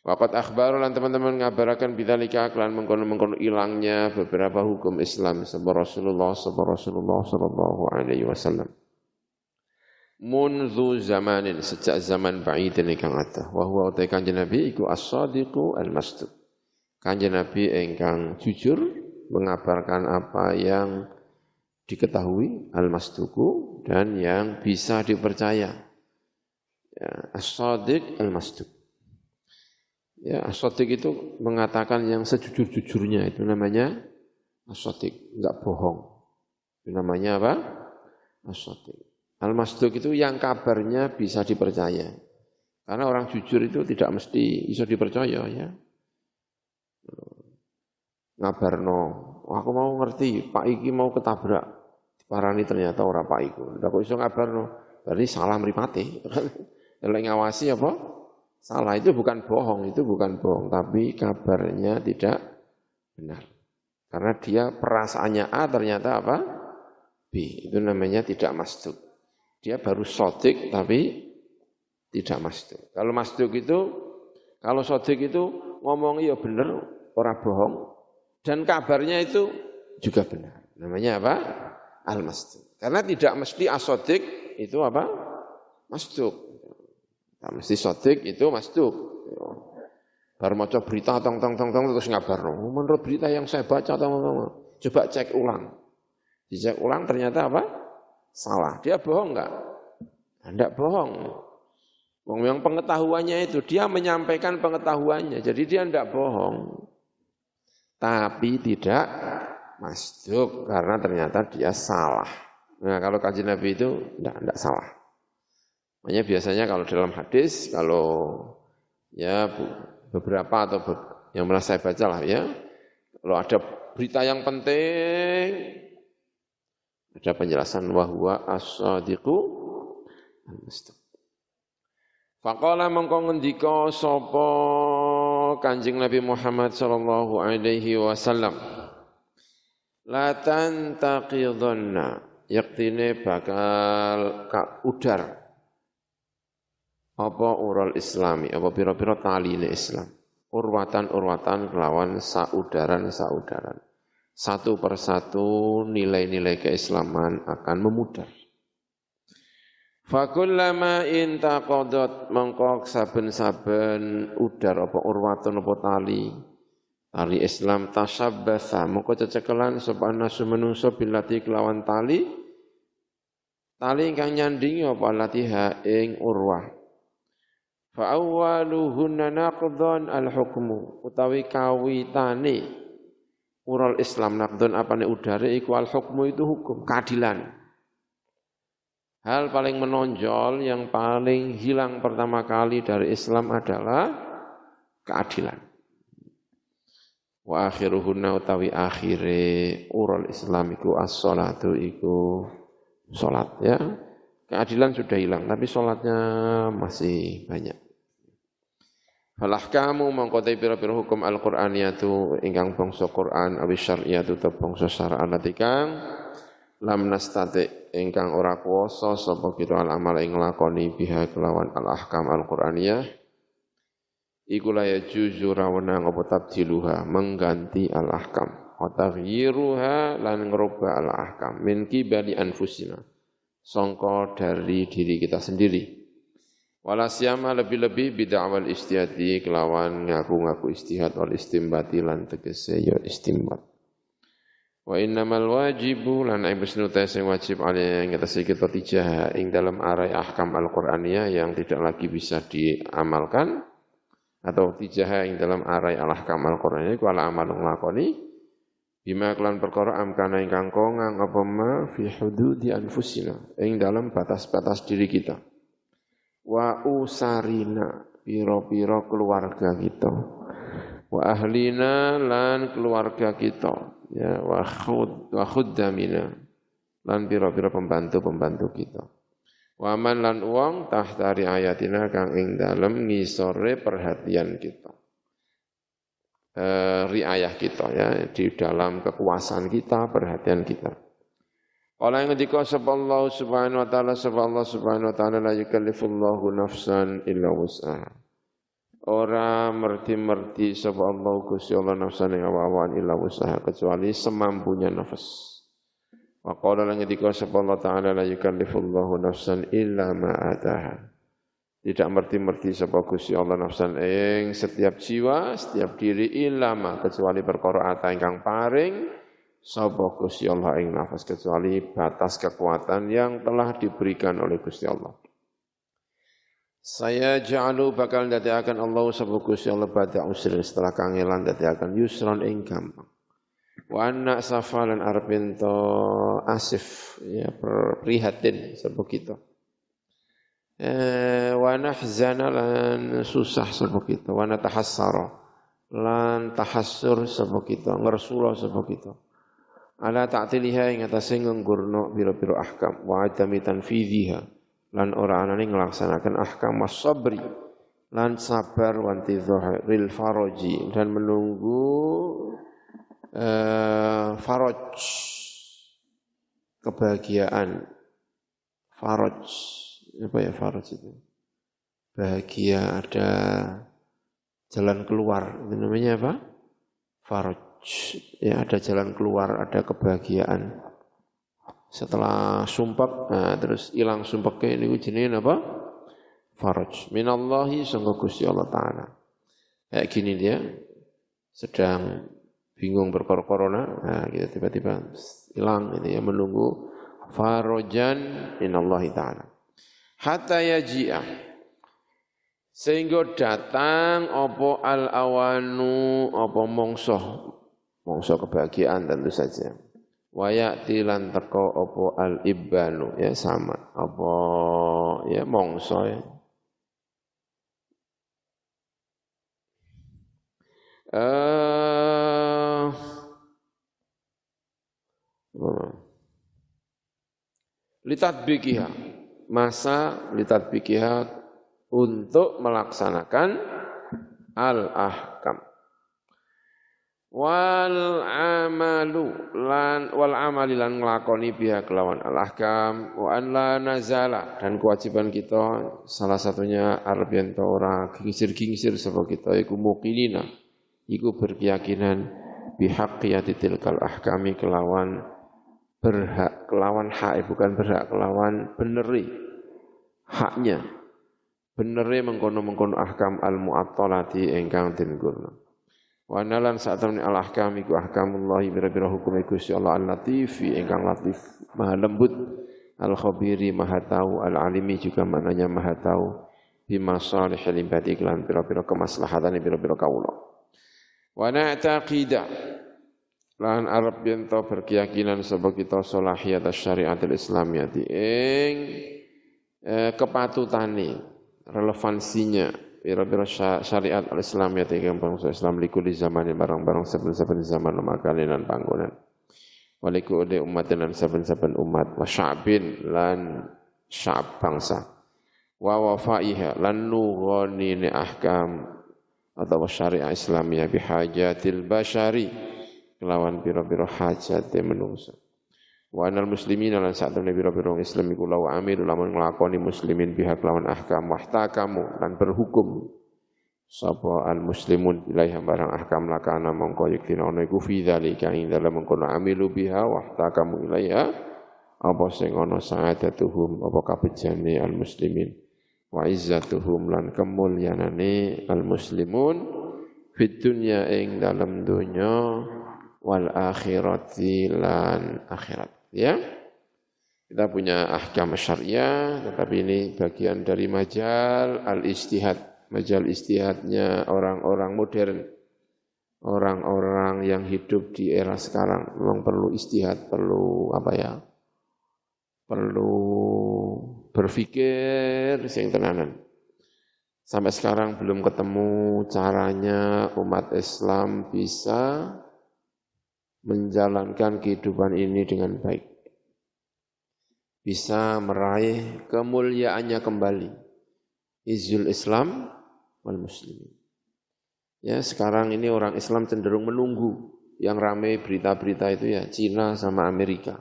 Wakat akhbar lan teman-teman ngabarakan bidzalika klan mengkono-mengkono ilangnya beberapa hukum Islam. Sebab Rasulullah sebab Rasulullah sallallahu alaihi wasallam. Munzu zamanin sejak zaman ba'idin ingkang atah wa huwa utai kanjeng Nabi iku as-sadiqu al-masduq kanjeng Nabi ingkang jujur mengabarkan apa yang diketahui al-masduku dan yang bisa dipercaya. Ya, as-sadiq al-masduq. Ya as-sadiq itu mengatakan yang sejujur-jujurnya itu namanya as-sadiq enggak bohong. Itu namanya apa? As-sadiq. Al-Masduq itu yang kabarnya bisa dipercaya. Karena orang jujur itu tidak mesti bisa dipercaya ya. Ngabarno, aku mau ngerti, Pak Iki mau ketabrak. Parani ternyata orang Pak Iku. Tidak kok iso ngabarno, berarti salah meripati. Kalau (laughs) ngawasi apa? Salah itu bukan bohong, itu bukan bohong, tapi kabarnya tidak benar. Karena dia perasaannya A ternyata apa? B. Itu namanya tidak masduk. Dia baru sodik tapi tidak masduk. Kalau masduk itu, kalau sodik itu ngomong iya benar, orang bohong. Dan kabarnya itu juga benar. Namanya apa? Al-masduk. Karena tidak mesti asodik itu apa? Masduk. Tidak mesti sodik itu masduk. Baru mau berita tong tong tong tong terus ngabar. Oh, menurut berita yang saya baca tong tong coba cek ulang. Dicek ulang ternyata apa? salah. Dia bohong enggak? Enggak bohong. Wong yang pengetahuannya itu dia menyampaikan pengetahuannya. Jadi dia enggak bohong. Tapi tidak masuk karena ternyata dia salah. Nah, kalau kaji Nabi itu enggak enggak salah. Makanya biasanya kalau dalam hadis kalau ya beberapa atau yang merasa saya baca lah ya, kalau ada berita yang penting ada penjelasan wahwa as-sadiqu. Faqala mengko ngendika sapa Kanjeng Nabi Muhammad sallallahu alaihi wasallam. La tantaqidhanna yaktine bakal ka udar. Apa ural islami? Apa pira-pira taline Islam? Urwatan-urwatan kelawan saudaran-saudaran. Satu persatu nilai-nilai keislaman akan memudar Fakullama intaqadat mongko saben-saben udar apa urwatun apa tali. Tali Islam tasabbasa mongko cecekelan sapa nasu menungso bilati kelawan tali. Tali ingkang nyandingi apa latiha ing urwah. Fa awwaluhunna naqdhan al hukmu utawi kawitane. Ural Islam naqdhan apane udare iku al hukmu itu hukum keadilan Hal paling menonjol yang paling hilang pertama kali dari Islam adalah keadilan. Wa akhiruhunna utawi akhire urul Islam iku as-salatu iku salat ya. Keadilan sudah hilang tapi salatnya masih banyak. Falah kamu mengkotai pira-pira hukum Al-Qur'aniyatu ingkang bangsa Qur'an awis syar'iyatu ta bangsa syara'an kang lam nastati ingkang ora kuwasa sapa kita al amal ing nglakoni biha kelawan al ahkam al qur'aniyah iku la yajuzu rawana apa tabdiluha mengganti al ahkam wa taghyiruha lan ngrubah al ahkam min kibali anfusina songko dari diri kita sendiri. Wala siyama lebih-lebih bid'awal istihadi kelawan ngaku-ngaku istihad wal istimbati lan tegese ya istimbat Wa innamal wajibu lan ibnu sing wajib alih yang atas kita tijah ing dalam arai ahkam Al-Qur'aniyah yang tidak lagi bisa diamalkan atau tijah ing dalam arai al-ahkam Al-Qur'aniyah iku ala amal nglakoni. Bima kelan perkara amkana ingkang kongang apa ma fi hududi anfusina ing dalam batas-batas diri kita. Wa usarina piro-piro keluarga kita wa ahlina lan keluarga kita ya wa khud wa khuddamina lan pira-pira pembantu-pembantu kita. Wa man lan uang tahta ayatina kang ing dalem ngisore perhatian kita. E, riayah kita ya di dalam kekuasaan kita, perhatian kita. Kala yang sapa Allah Subhanahu wa taala sapa Allah Subhanahu wa taala la yukallifullahu nafsan illa wus'aha. Ora merti-merti sapa Allah Gusti Allah nafsane awan illa usaha kecuali semampunya nafas. Wa qala lan ngendika sapa Allah taala la yukallifullahu nafsan illa ma ataha. Tidak merti-merti sapa Gusti Allah nafsan ing setiap jiwa, setiap diri illa ma kecuali perkara ata ingkang paring sapa Gusti Allah ing nafas kecuali batas kekuatan yang telah diberikan oleh Gusti Allah. Saya ja'alu bakal akan Allah sebab Gusti Allah pada usrin setelah kangelan akan yusron ing gampang. Wa anna safalan arpinto asif ya prihatin sebab kita. Eh, wa nahzana lan susah sebab kita wa natahassara lan tahassur sebab kita ngersula sebab kita. Ala ta'tiliha ing atase nggurno biro-biro ahkam wa adami tanfidhiha lan ora anane nglaksanaken ahkam sabri lan sabar wanti dhahiril faraji dan menunggu uh, faraj kebahagiaan. Faraj apa ya faraj itu? Bahagia ada jalan keluar. Itu namanya apa? Faraj ya ada jalan keluar ada kebahagiaan setelah sumpek nah, terus hilang sumpeknya ini jenenge apa? Faraj. Minallahi sangka Gusti Allah taala. Kayak gini dia sedang bingung perkara corona nah kita tiba-tiba hilang ini ya menunggu farajan minallahi taala. Hatta yaji'a. Sehingga datang apa al awanu apa mongso. Mongso kebahagiaan tentu saja Wayati lan teko apa al ibanu ya sama. Apa? Ya mongso ya. Uh, bikiha masa bikiha untuk melaksanakan al ahkam wal amalu lan wal amali lan nglakoni biha kelawan al ahkam wa an la nazala. Dan kewajiban kita salah satunya arep yen ora gingsir-gingsir sapa kita iku muqinina iku berkeyakinan bihaqqiyati tilkal ahkami kelawan berhak kelawan hak bukan berhak kelawan beneri haknya. Beneri mengkono-mengkono ahkam al muattalati ingkang den Wa nalan saat temen al ahkam iku ahkamullahi bira-bira hukum iku Allah al latifi ingkang latif maha lembut al khabiri maha tahu al alimi juga maknanya maha tahu bima salihil ibadi lan bira-bira kemaslahatan bira-bira kawula. Wa na'taqida lan arab yen berkeyakinan sebab kita salahiyat syariatul islamiyati ing eh, kepatutane relevansinya Biro-biro syariat al-Islam ya tiga Islam liku di zaman ini barang-barang saben-saben zaman makanan dan panggonan. Waliku ude umat dan saben-saben umat wa sya'bin lan sya'ab bangsa. Wa wafaiha lan nughani ni ahkam atau syariat Islamiyah bihajatil bashari kelawan biro-biro hajat menungsa. Wa anal muslimin lan saat temen biro-biro Islam iku lawa amil lamun nglakoni muslimin pihak lawan ahkam kamu lan berhukum. Sapa al muslimun ilaiha barang ahkam lakana mongko yektina ono iku fi dzalika ing dalem mengkono amilu biha kamu ilaiha. Apa sing ana sa'adatuhum apa kabejane al muslimin? Wa izzatuhum lan kemulyanane al muslimun fid dunya ing dalem donya wal akhirati lan akhirat ya. Kita punya ahkam syariah, tetapi ini bagian dari majal al-istihad. Majal istihadnya orang-orang modern. Orang-orang yang hidup di era sekarang memang perlu istihad, perlu apa ya? Perlu berpikir sing tenanan. Sampai sekarang belum ketemu caranya umat Islam bisa menjalankan kehidupan ini dengan baik. Bisa meraih kemuliaannya kembali. Izul Islam wal muslimin. Ya, sekarang ini orang Islam cenderung menunggu yang ramai berita-berita itu ya Cina sama Amerika.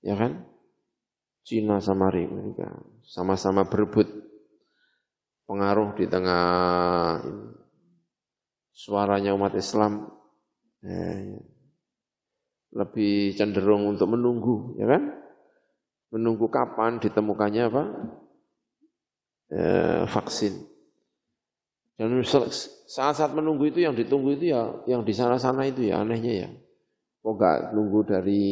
Ya kan? Cina sama Amerika sama-sama berebut pengaruh di tengah suaranya umat Islam. Ya lebih cenderung untuk menunggu, ya kan? Menunggu kapan ditemukannya apa? E, vaksin. Dan saat-saat menunggu itu yang ditunggu itu ya, yang di sana-sana itu ya anehnya ya. Kok enggak nunggu dari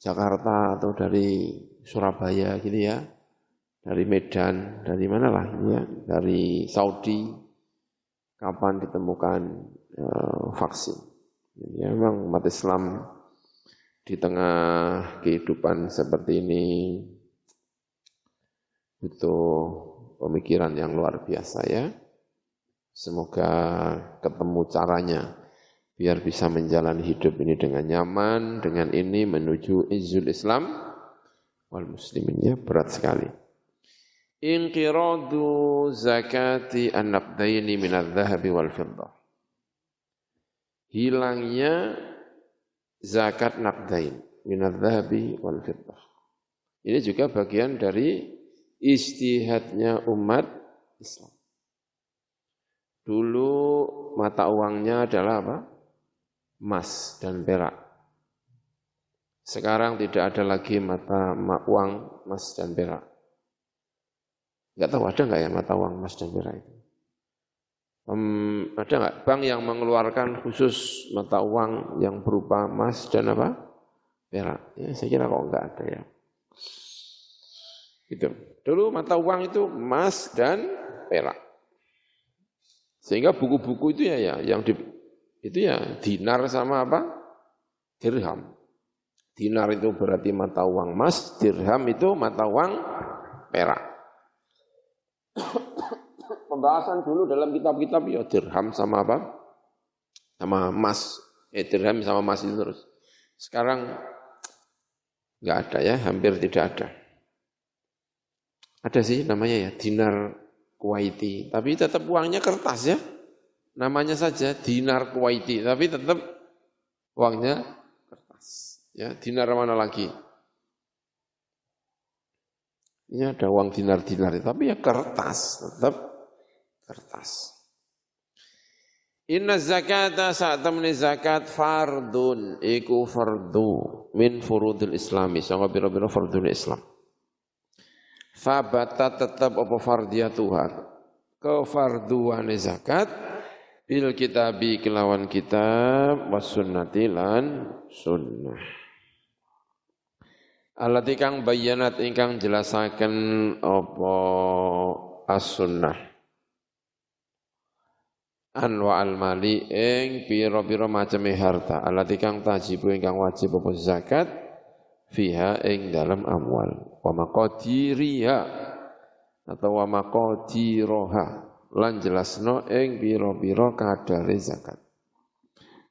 Jakarta atau dari Surabaya gitu ya. Dari Medan, dari mana lah ini ya, dari Saudi. Kapan ditemukan e, vaksin. Ya, memang umat Islam di tengah kehidupan seperti ini butuh pemikiran yang luar biasa ya. Semoga ketemu caranya biar bisa menjalani hidup ini dengan nyaman, dengan ini menuju izul Islam wal muslimin ya berat sekali. Inqiradu zakati an-naqdaini min wal fiddah. Hilangnya zakat naqdain minadz zahabi wal fiddah. Ini juga bagian dari istihadnya umat Islam. Dulu mata uangnya adalah apa? Emas dan perak. Sekarang tidak ada lagi mata uang emas dan perak. Enggak tahu ada enggak ya mata uang emas dan perak itu? Um, ada nggak bank yang mengeluarkan khusus mata uang yang berupa emas dan apa? Perak. Ya, saya kira kok enggak ada ya. Itu. Dulu mata uang itu emas dan perak. Sehingga buku-buku itu ya, ya yang di, itu ya dinar sama apa? Dirham. Dinar itu berarti mata uang emas, dirham itu mata uang perak pembahasan dulu dalam kitab-kitab ya dirham sama apa? Sama emas. Eh dirham sama emas itu terus. Sekarang nggak ada ya, hampir tidak ada. Ada sih namanya ya dinar Kuwaiti, tapi tetap uangnya kertas ya. Namanya saja dinar Kuwaiti, tapi tetap Uangnya kertas. Ya, dinar mana lagi? Ini ada uang dinar-dinar, tapi ya kertas, tetap kertas. Inna zakata saat temen zakat fardun iku fardu min furudil islami sangka biro-biro fardun islam. Fabata tetap apa fardia Tuhan. Kefarduan zakat bil kitabi kelawan kitab was sunnati lan sunnah. Alati kang bayanat ingkang jelasaken apa as-sunnah anwa al mali ing pira-pira maceme harta. Alati kang tajibu ingkang wajib apa zakat? Fiha ing dalam amwal. Wa maqadiriha atau wa maqadiroha. Lan jelasno ing pira-pira kadare zakat.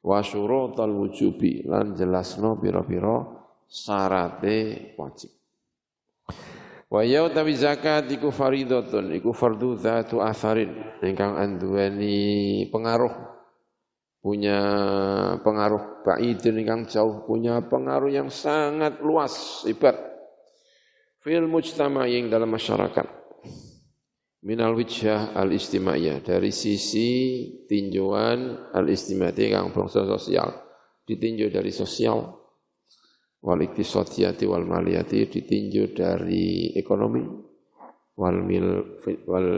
Wa syurutal wujubi. Lan jelasno pira-pira syarate wajib Wa ya utawi zakat iku faridatun iku fardu dzatu atharin. Ingkang anduweni pengaruh. Punya pengaruh ba'idun ingkang jauh punya pengaruh yang sangat luas ibat fil mujtama yang dalam masyarakat. Minal wijah al istimaiyah dari sisi tinjauan al istimaiyah yang bangsa sosial. Ditinjau dari sosial wal iktisadiyati wal maliyati ditinjau dari ekonomi wal mil wal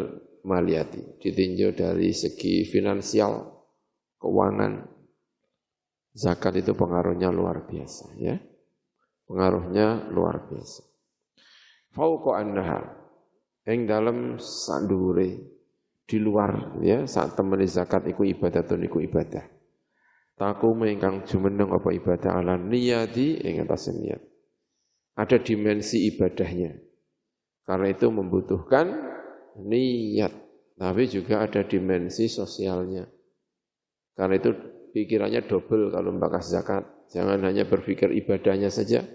maliyati ditinjau dari segi finansial keuangan. Zakat itu pengaruhnya luar biasa ya. Pengaruhnya luar biasa. Fauqa annaha ing dalam sandure di luar ya saat temani zakat iku ibadah iku ibadah takumu ingkang jumeneng apa ibadah ala niyati ing atas niat. Ada dimensi ibadahnya. Karena itu membutuhkan niat, tapi juga ada dimensi sosialnya. Karena itu pikirannya double kalau membahas zakat. Jangan hanya berpikir ibadahnya saja,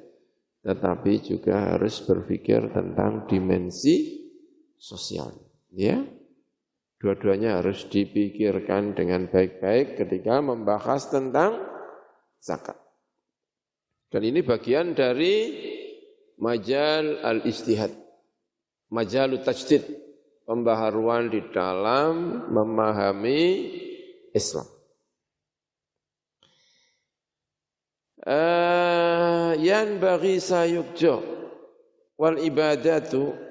tetapi juga harus berpikir tentang dimensi sosialnya. Ya, Dua-duanya harus dipikirkan dengan baik-baik ketika membahas tentang zakat. Dan ini bagian dari majal al-istihad. Majal tajdid. Pembaharuan di dalam memahami Islam. Uh, yan bagi sayukjo wal ibadatu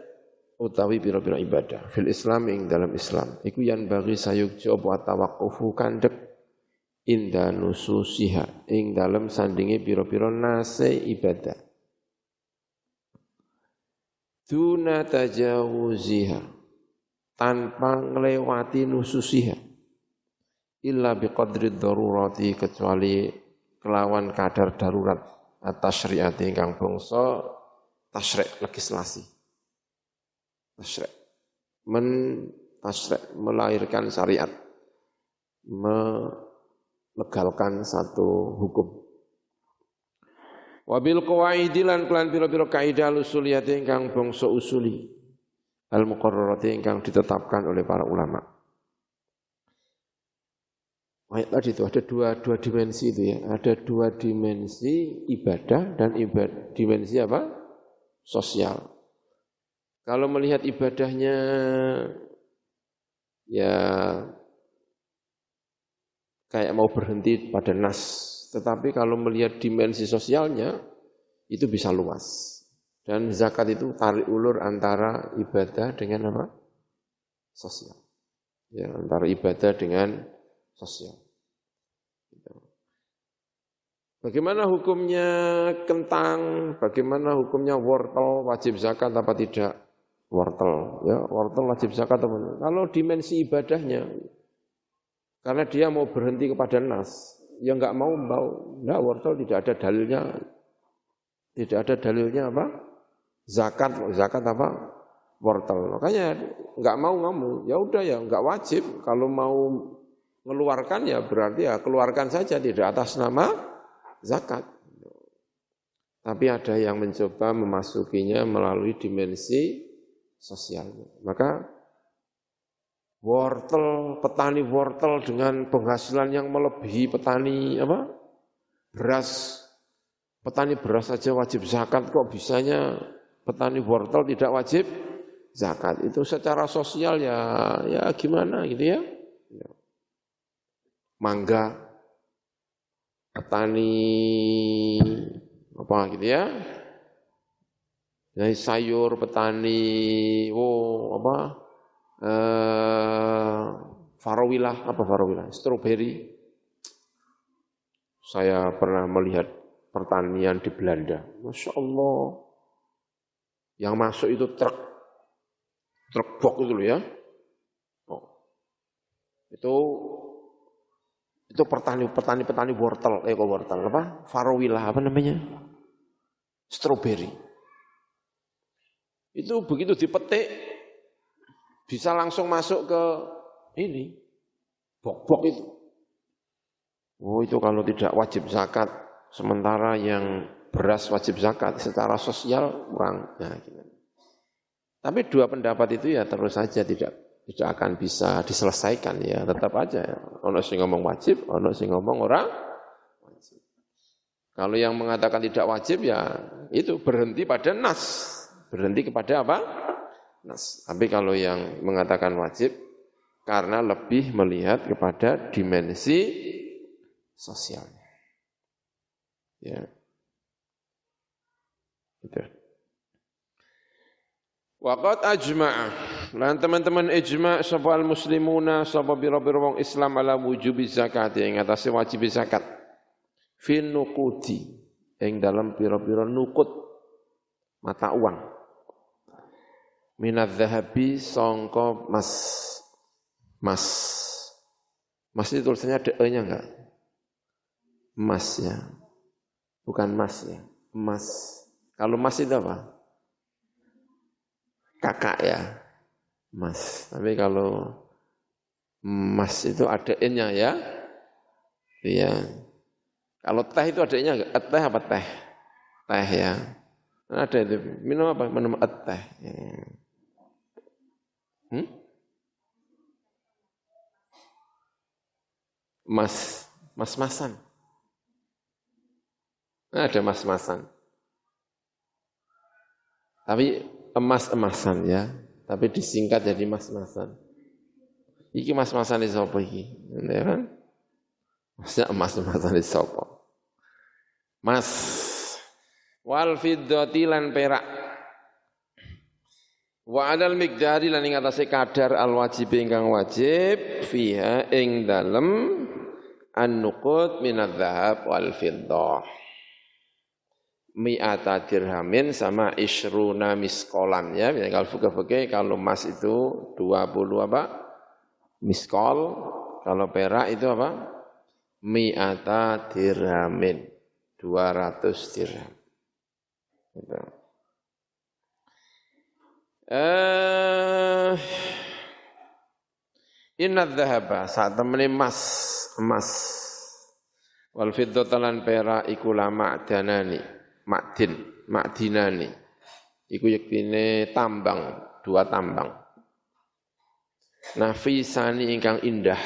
utawi pira-pira ibadah. Fil Islam ing dalam Islam. Iku yang bagi sayukjo apa tawakkufu kandek inda nususiha. Ing dalam sandingi pira-pira nase ibadah. Duna tajawuziha. Tanpa ngelewati nususiha. Illa biqadri darurati kecuali kelawan kadar darurat. Atas syariat ingkang bangsa tasyrik legislasi tasrek men tasrek melahirkan syariat melegalkan satu hukum wabil qawaidi lan kelan pira-pira kaidah usuliyat ingkang bangsa usuli al muqarrarati ingkang ditetapkan oleh para ulama Ayat tadi itu ada dua, dua dimensi itu ya. Ada dua dimensi ibadah dan ibadah, dimensi apa? Sosial. Kalau melihat ibadahnya ya kayak mau berhenti pada nas, tetapi kalau melihat dimensi sosialnya itu bisa luas. Dan zakat itu tarik ulur antara ibadah dengan apa? Sosial. Ya, antara ibadah dengan sosial. Bagaimana hukumnya kentang? Bagaimana hukumnya wortel? Wajib zakat apa tidak? Wortel ya wortel wajib zakat teman kalau dimensi ibadahnya karena dia mau berhenti kepada nas ya enggak mau mau enggak wortel tidak ada dalilnya. Tidak ada dalilnya apa? Zakat zakat apa? Wortel. Makanya enggak mau ngomong ya udah ya enggak wajib. Kalau mau mengeluarkan ya berarti ya keluarkan saja tidak atas nama zakat. Tapi ada yang mencoba memasukinya melalui dimensi sosialnya. Maka wortel, petani wortel dengan penghasilan yang melebihi petani apa? beras, petani beras saja wajib zakat kok bisanya petani wortel tidak wajib zakat. Itu secara sosial ya ya gimana gitu ya. Mangga, petani apa gitu ya. Dari sayur, petani, oh apa, eh, farawilah, apa farawilah, stroberi. Saya pernah melihat pertanian di Belanda. Masya Allah. Yang masuk itu truk truk box itu loh ya. Oh. Itu itu petani petani petani wortel, eh kok wortel apa? Farowilah apa namanya? Strawberry. Itu begitu dipetik bisa langsung masuk ke ini bok-bok itu. Oh itu kalau tidak wajib zakat, sementara yang beras wajib zakat secara sosial kurang. Nah, gitu. Tapi dua pendapat itu ya terus saja tidak tidak akan bisa diselesaikan ya tetap aja ya. ono sing ngomong wajib ono sing ngomong orang kalau yang mengatakan tidak wajib ya itu berhenti pada nas berhenti kepada apa nas tapi kalau yang mengatakan wajib karena lebih melihat kepada dimensi sosialnya ya gitu Waqat ajma'a. Lan teman-teman ijma' sapa al-muslimuna sapa bira-bira wong Islam ala wujubi zakat ing atase wajib zakat. Fi nuqudi ing dalam bira-bira nukut mata uang. Minat zahabi songko mas mas mas itu tulisannya ada e-nya enggak? Emas ya. Bukan mas ya. Emas. Kalau mas itu apa? kakak ya, mas. Tapi kalau mas itu ada nya ya, iya. Kalau teh itu ada nya enggak? Teh apa teh? Teh ya. Ada itu. Minum apa? Minum teh. Ya. Hmm? Mas, mas-masan. Ada mas-masan. Tapi emas-emasan ya, tapi disingkat jadi mas-masan. Iki mas-masan di sopo iki, ya kan? Maksudnya emas-emasan di sopo. Mas, wal perak. Wa adal mikdari lan ing atase kadar al wajib ingkang wajib fiha ing dalem an-nuqud minadz dzahab wal fiddah mi'ata dirhamin sama isruna miskolan ya. Kalau fuka-fuka kalau emas itu 20 apa? Miskol. Kalau perak itu apa? Mi'ata dirhamin. 200 dirham. Gitu. Eh, Inna dhahaba saat temani emas, emas. Wal fiddatalan perak iku lama danani makdin, makdinani. Iku yektine tambang, dua tambang. Nafisani ingkang indah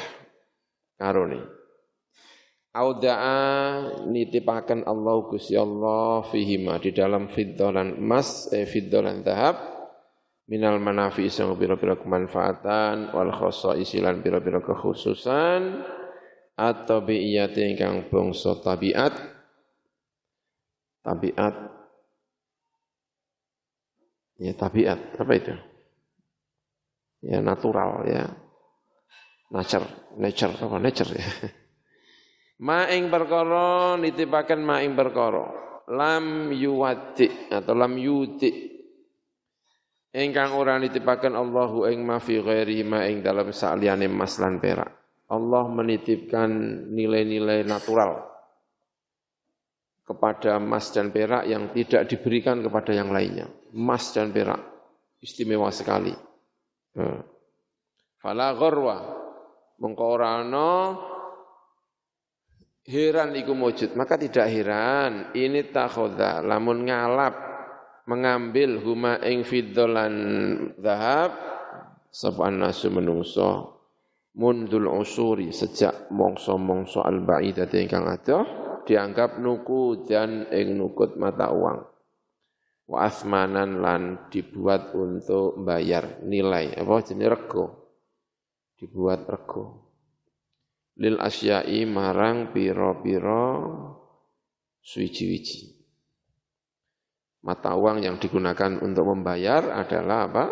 karone. Auda'a nitipaken Allah Gusti Allah fihima di dalam fiddolan emas eh fiddolan tahap minal manafi sang pira-pira kemanfaatan wal isilan pira-pira kekhususan atau bi'iyati ingkang bangsa tabiat. Tabiat. Ya tabiat. Apa itu? Ya natural ya. Nature. Nature apa? Nature ya. (laughs) Maing perkara nitipaken maing perkara. Lam yuwati atau lam yuti ingkang ora nitipaken Allahu ing ma fi ghairi ma ing dalam saliyane mas lan perak Allah menitipkan nilai-nilai natural kepada emas dan perak yang tidak diberikan kepada yang lainnya. Emas dan perak istimewa sekali. Hmm. Fala gharwa mengko heran iku mujud maka tidak heran ini takhudha lamun ngalap mengambil huma ing fiddolan zahab sapa nasu menungso mundul usuri sejak mongso-mongso al-ba'idati ingkang adoh dianggap nuku dan ing nukut mata uang. Wa asmanan lan dibuat untuk bayar nilai apa jenis rego. Dibuat rego. Lil asyai marang piro-piro suici-wici. Mata uang yang digunakan untuk membayar adalah apa?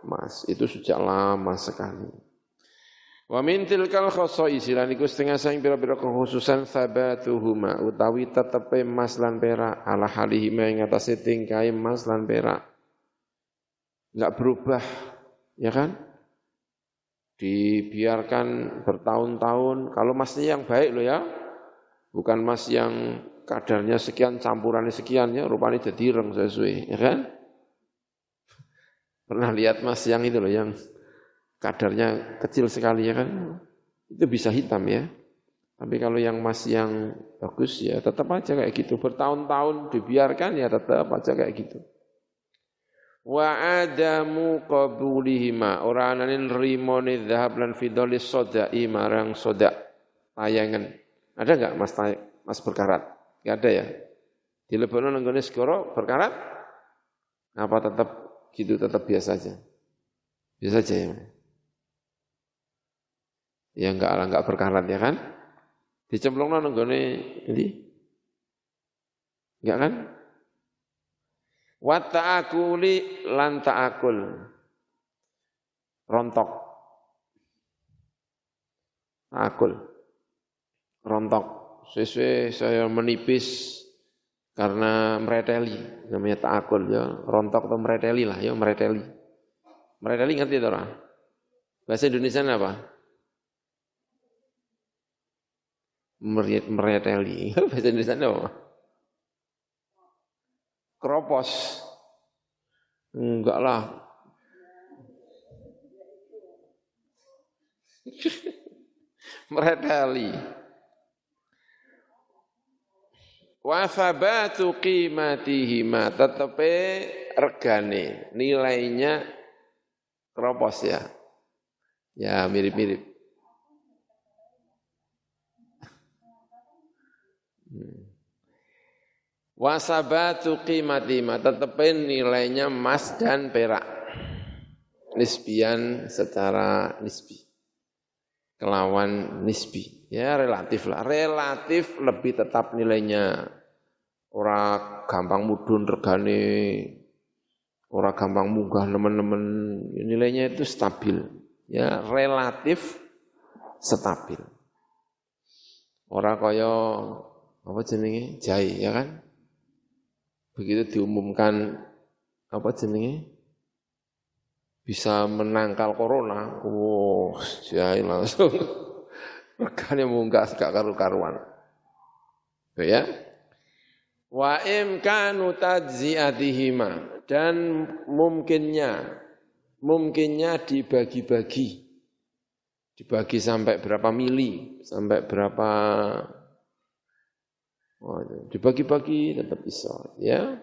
Emas. Itu sejak lama sekali. Wa min tilkal khosais lan iku setengah saing pira-pira kekhususan sabatuhuma utawi tetepe emas lan perak ala halihima ing atase tingkai emas lan perak. Enggak berubah, ya kan? Dibiarkan bertahun-tahun, kalau masnya yang baik loh ya, bukan mas yang kadarnya sekian, campurannya sekian ya, rupanya jadi reng sesuai, ya kan? Pernah lihat mas yang itu loh, yang kadarnya kecil sekali ya kan, itu bisa hitam ya. Tapi kalau yang emas yang bagus ya tetap aja kayak gitu. Bertahun-tahun dibiarkan ya tetap aja kayak gitu. Wa adamu qabulihima ora anane rimone dhahab lan fidhali sodai marang soda tayangan. Ada enggak Mas Mas berkarat? Enggak ada ya. Di Lebanon nenggone segoro berkarat apa tetap gitu tetap biasa aja. Biasa aja ya ya enggak ala enggak berkarat ya kan? Dicemplungno nang gone endi? Enggak kan? Wa ta'akuli lan ta'akul. Rontok. Ta'akul. Rontok. Sesuai saya menipis karena mereteli namanya ta'akul ya rontok atau mereteli lah ya mereteli mereteli ngerti itu orang bahasa Indonesia apa mereteli. (laughs) Bahasa Indonesia apa? Kropos. Enggak lah. (laughs) mereteli. Wa thabatu qimatihima tetapi regane nilainya kropos ya. Ya mirip-mirip. Wasabatu qimatima tetepin nilainya emas dan perak. Nisbian secara nisbi. Kelawan nisbi. Ya relatif lah. Relatif lebih tetap nilainya. Ora gampang mudun regane. Ora gampang munggah teman-teman. Nilainya itu stabil. Ya relatif stabil. Ora kaya apa jenenge jai ya kan? begitu diumumkan apa jenenge bisa menangkal corona, wow, jahil langsung regane munggah gak karu-karuan. Ya. Wa imkanu tajziatihima dan mungkinnya mungkinnya dibagi-bagi. Dibagi sampai berapa mili, sampai berapa Oh, dibagi-bagi tetap bisa, ya.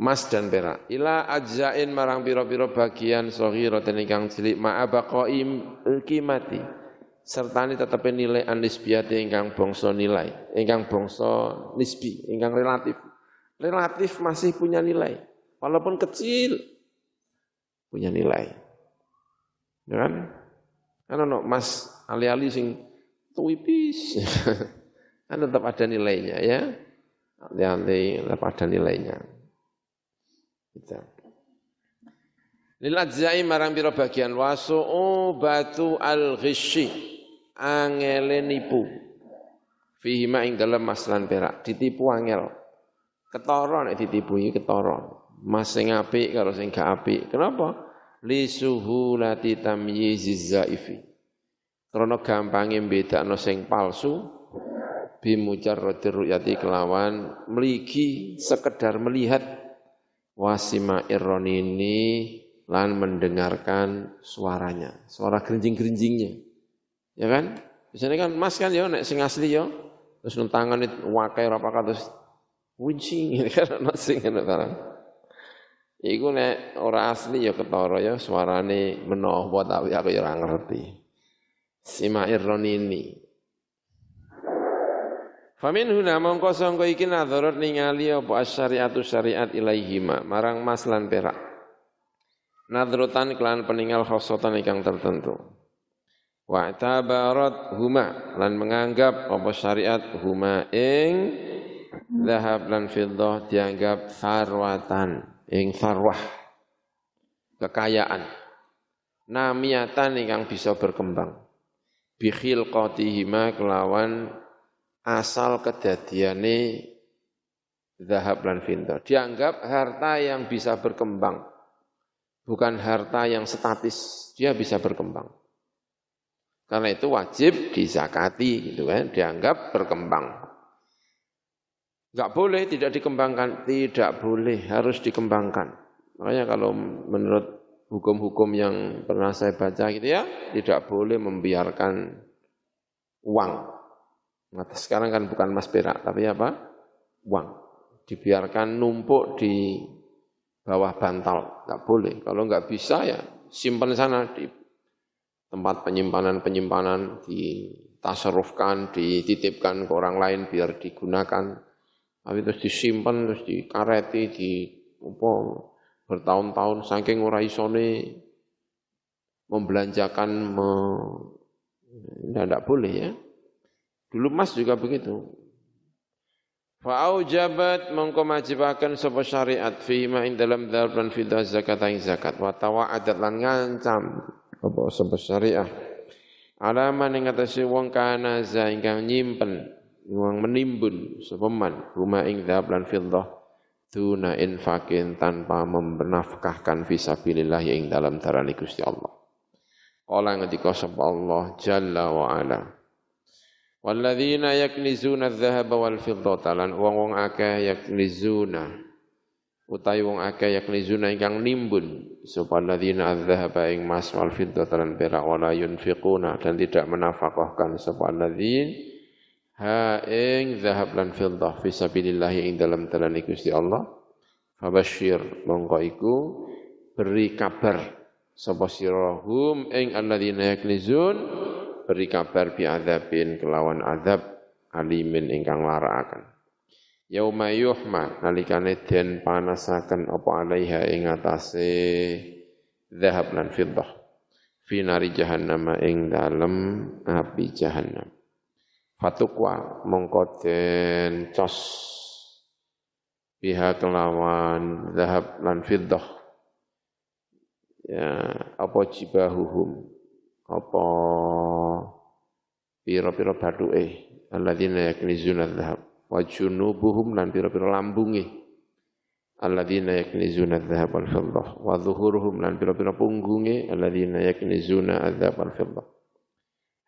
Mas dan perak. Ila ajzain marang piro-piro bagian sohiratin ingkang cilik ma'abaqaim kimati. Serta ini tetap nilai anisbiyati ingkang bongso nilai. Ingkang bongso nisbi, ingkang relatif. Relatif masih punya nilai. Walaupun kecil, punya nilai. Ya kan? Kan no, mas ali-ali sing tuwipis. (laughs) kan tetap ada nilainya ya. Hati-hati tetap ada nilainya. Gitu. Lil ajzai marang pira bagian wasu'u batu al-ghishi angele nipu. Fihi ma ing dalem mas perak. Ditipu angel. Ketara nek ditipu iki ketara. Mas sing apik karo sing gak apik. Kenapa? Li suhulati tamyiziz zaifi. Karena gampange bedakno sing palsu bimujarradir ru'yati kelawan meligi sekedar melihat wasima irronini lan mendengarkan suaranya, suara gerinjing-gerinjingnya. Ya kan? Biasanya kan mas kan ya nek sing asli ya terus tangan itu wakai apa terus wincing (laughs) kan ana sing ngono barang. Iku nek ora asli ya ketara ya suarane menowo tapi aku ya ora ngerti. Sima irronini Famin huna mongko sangka iki nadharat ningali apa asyariatu syariat ilaihima marang mas lan perak. Nadrotan kelan peninggal khosotan ingkang tertentu. Wa tabarat huma lan menganggap apa syariat huma ing zahab lan fiddah dianggap sarwatan ing sarwah kekayaan namiatan ingkang bisa berkembang bikhil qatihima kelawan asal kedadiane zahab lan fiddah. Dianggap harta yang bisa berkembang. Bukan harta yang statis, dia bisa berkembang. Karena itu wajib dizakati gitu kan, dianggap berkembang. Enggak boleh tidak dikembangkan, tidak boleh, harus dikembangkan. Makanya kalau menurut hukum-hukum yang pernah saya baca gitu ya, tidak boleh membiarkan uang Nah, sekarang kan bukan emas perak, tapi apa? Uang. Dibiarkan numpuk di bawah bantal, nggak boleh. Kalau nggak bisa ya simpan sana di tempat penyimpanan-penyimpanan, ditasarufkan, dititipkan ke orang lain biar digunakan. Tapi terus disimpan, terus dikareti, di apa, bertahun-tahun saking ora isone membelanjakan me, tidak boleh ya. Dulu emas juga begitu. Fa'aujabat mengko majibakan sapa syariat fi ma ing dalam dzal dan fiddah zakat ing zakat wa tawa'adat lan ngancam apa sapa syariah alaman ing atase wong kana za ingkang nyimpen wong menimbun sapa man rumah ing dzal lan fiddah tuna infakin tanpa membernafkahkan fisabilillah ing dalam darani Gusti Allah. Kala ngendika sapa Allah jalla wa ala Walladzina yaknizuna adh-dhahaba wal fiddata lan wong-wong akeh yaknizuna utawi wong akeh yaknizuna ingkang nimbun. Sapa alladzina adh-dhahaba ing mas wal fiddata lan perak wala yunfiquna dan tidak menafkahkan. Alladzin ha ing zahab lan fiddah fi sabilillah ing dalam dalan Gusti Allah. Fabasyir mongko iku beri kabar sapa sirahum ing alladzina yaknizun beri kabar bi adzabin kelawan azab alimin ingkang larakaken yauma yuhma nalikane den panasaken apa alaiha ing atase zahab lan fiddah. Fi nari jahannam ing dalem api jahannam. Fatukwa mongko den cos biha kelawan zahab lan fiddah. Ya apa jibahuhum? Apa pira-pira bathuke alladzina yaknizuna dzahab wa junubuhum lan pira-pira lambunge. Alladzina yaknizuna dzahab wal fiddah wa dhuhuruhum lan pira-pira punggunge alladzina yaknizuna dzahab wal fiddah.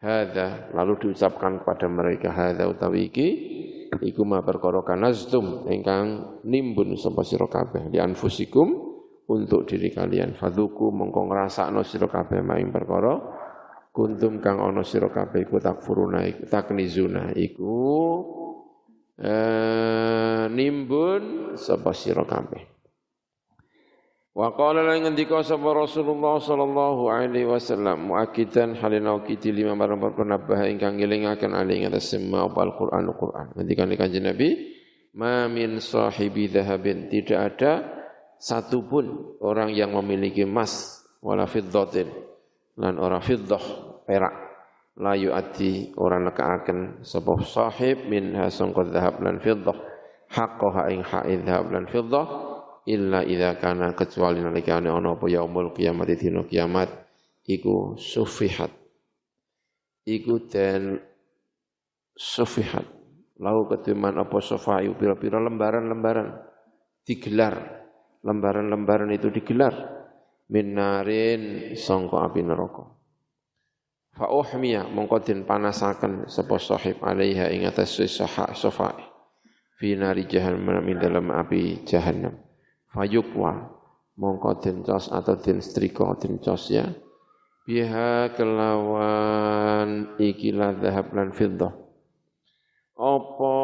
Hadza lalu diucapkan kepada mereka hadza utawi iki iku ma perkara kanaztum ingkang nimbun sapa sira kabeh di anfusikum untuk diri kalian. Fadzuku mongko ngrasakno sira kabeh maing perkara. Kuntum kang ana sira kabeh iku takfuruna iku taknizuna iku eh, nimbun sapa sira kabeh. Wa qala lan ngendika sapa Rasulullah sallallahu alaihi wasallam muakkidan halina kiti lima barang perkara nabah ingkang ngelingaken ali ing atas semua Al-Qur'an Al-Qur'an. Ngendikan kanjeng Nabi, "Ma min sahibi dhahabin" tidak ada satupun orang yang memiliki emas wala fiddatin lan ora fiddah perak la yu'ati ora nekaaken sapa sahib min hasangka dhahab lan fiddah. Haqqaha ing ha'i dhahab lan fiddah illa idza kana kecuali nalikane ana apa yaumul kiamat dina kiamat iku sufihat. Iku den sufihat. Lau ketiman apa sofai pira-pira lembaran-lembaran digelar. Lembaran-lembaran itu digelar. Min narin sangka api neraka fa uhmiya mongko den panasaken sapa sahib alaiha ing atas sofa fi nari jahannam min dalam api jahannam. Fayukwa mongko den cos atau den strika den cos ya. Biha kelawan ikilah zahab lan fiddah. Apa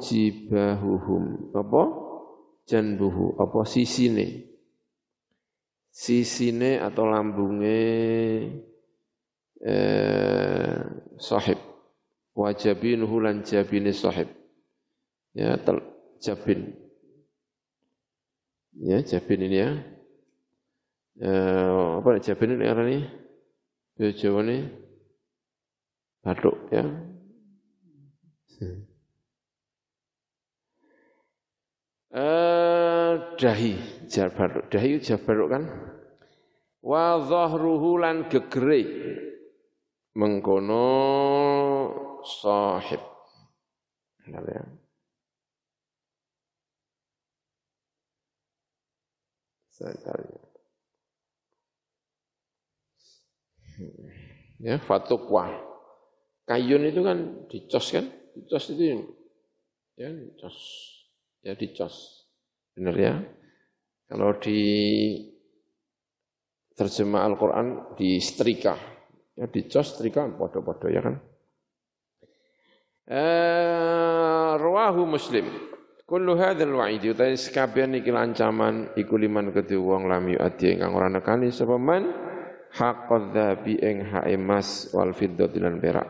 jibahuhum? Apa janbuhu? Apa sisine? Sisine atau lambunge eh, sahib. Wa jabinuhu lan jabini sahib. Ya tel, jabin. Ya jabin ini ya. Eh, apa jabin ini arah ini Jawa ini. Batuk ya. Eh, dahi jabaruk dahi jabaruk kan? Wa zahruhu lan gegere mengkono sahib ya. Saya cari. Ya, fatukwa. Kayun itu kan dicos kan? Dicos itu ya dicos. Ya dicos. Benar ya? Kalau di terjemah Al-Quran di setrika. Ya dicos, setrika, podo-podo ya kan? Eh, rawahu Muslim. Kullu hadzal wa'id utai sekabian iki ancaman iku liman kedhe wong lam yu'adhi ingkang ora nekani sapa man haqqadz dzabi ing hak emas wal fiddati lan perak.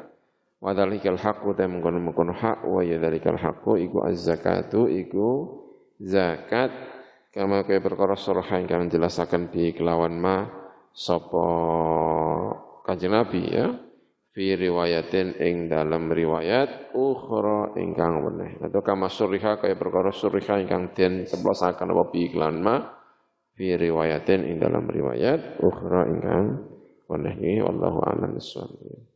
Wa dzalikal haqqu ta mengkono-mengkono hak wa ya dzalikal haqqu iku az-zakatu iku zakat kama kaya perkara surah ingkang jelasaken bi kelawan ma sapa Kanjeng Nabi ya. Fi riwayatin ing dalam riwayat ukhra ingkang weneh. Atau kama suriha kaya perkara suriha ingkang den ceplosaken apa bi iklan ma fi riwayatin ing dalam riwayat ukhra ingkang weneh. Iki wallahu a'lam bissawab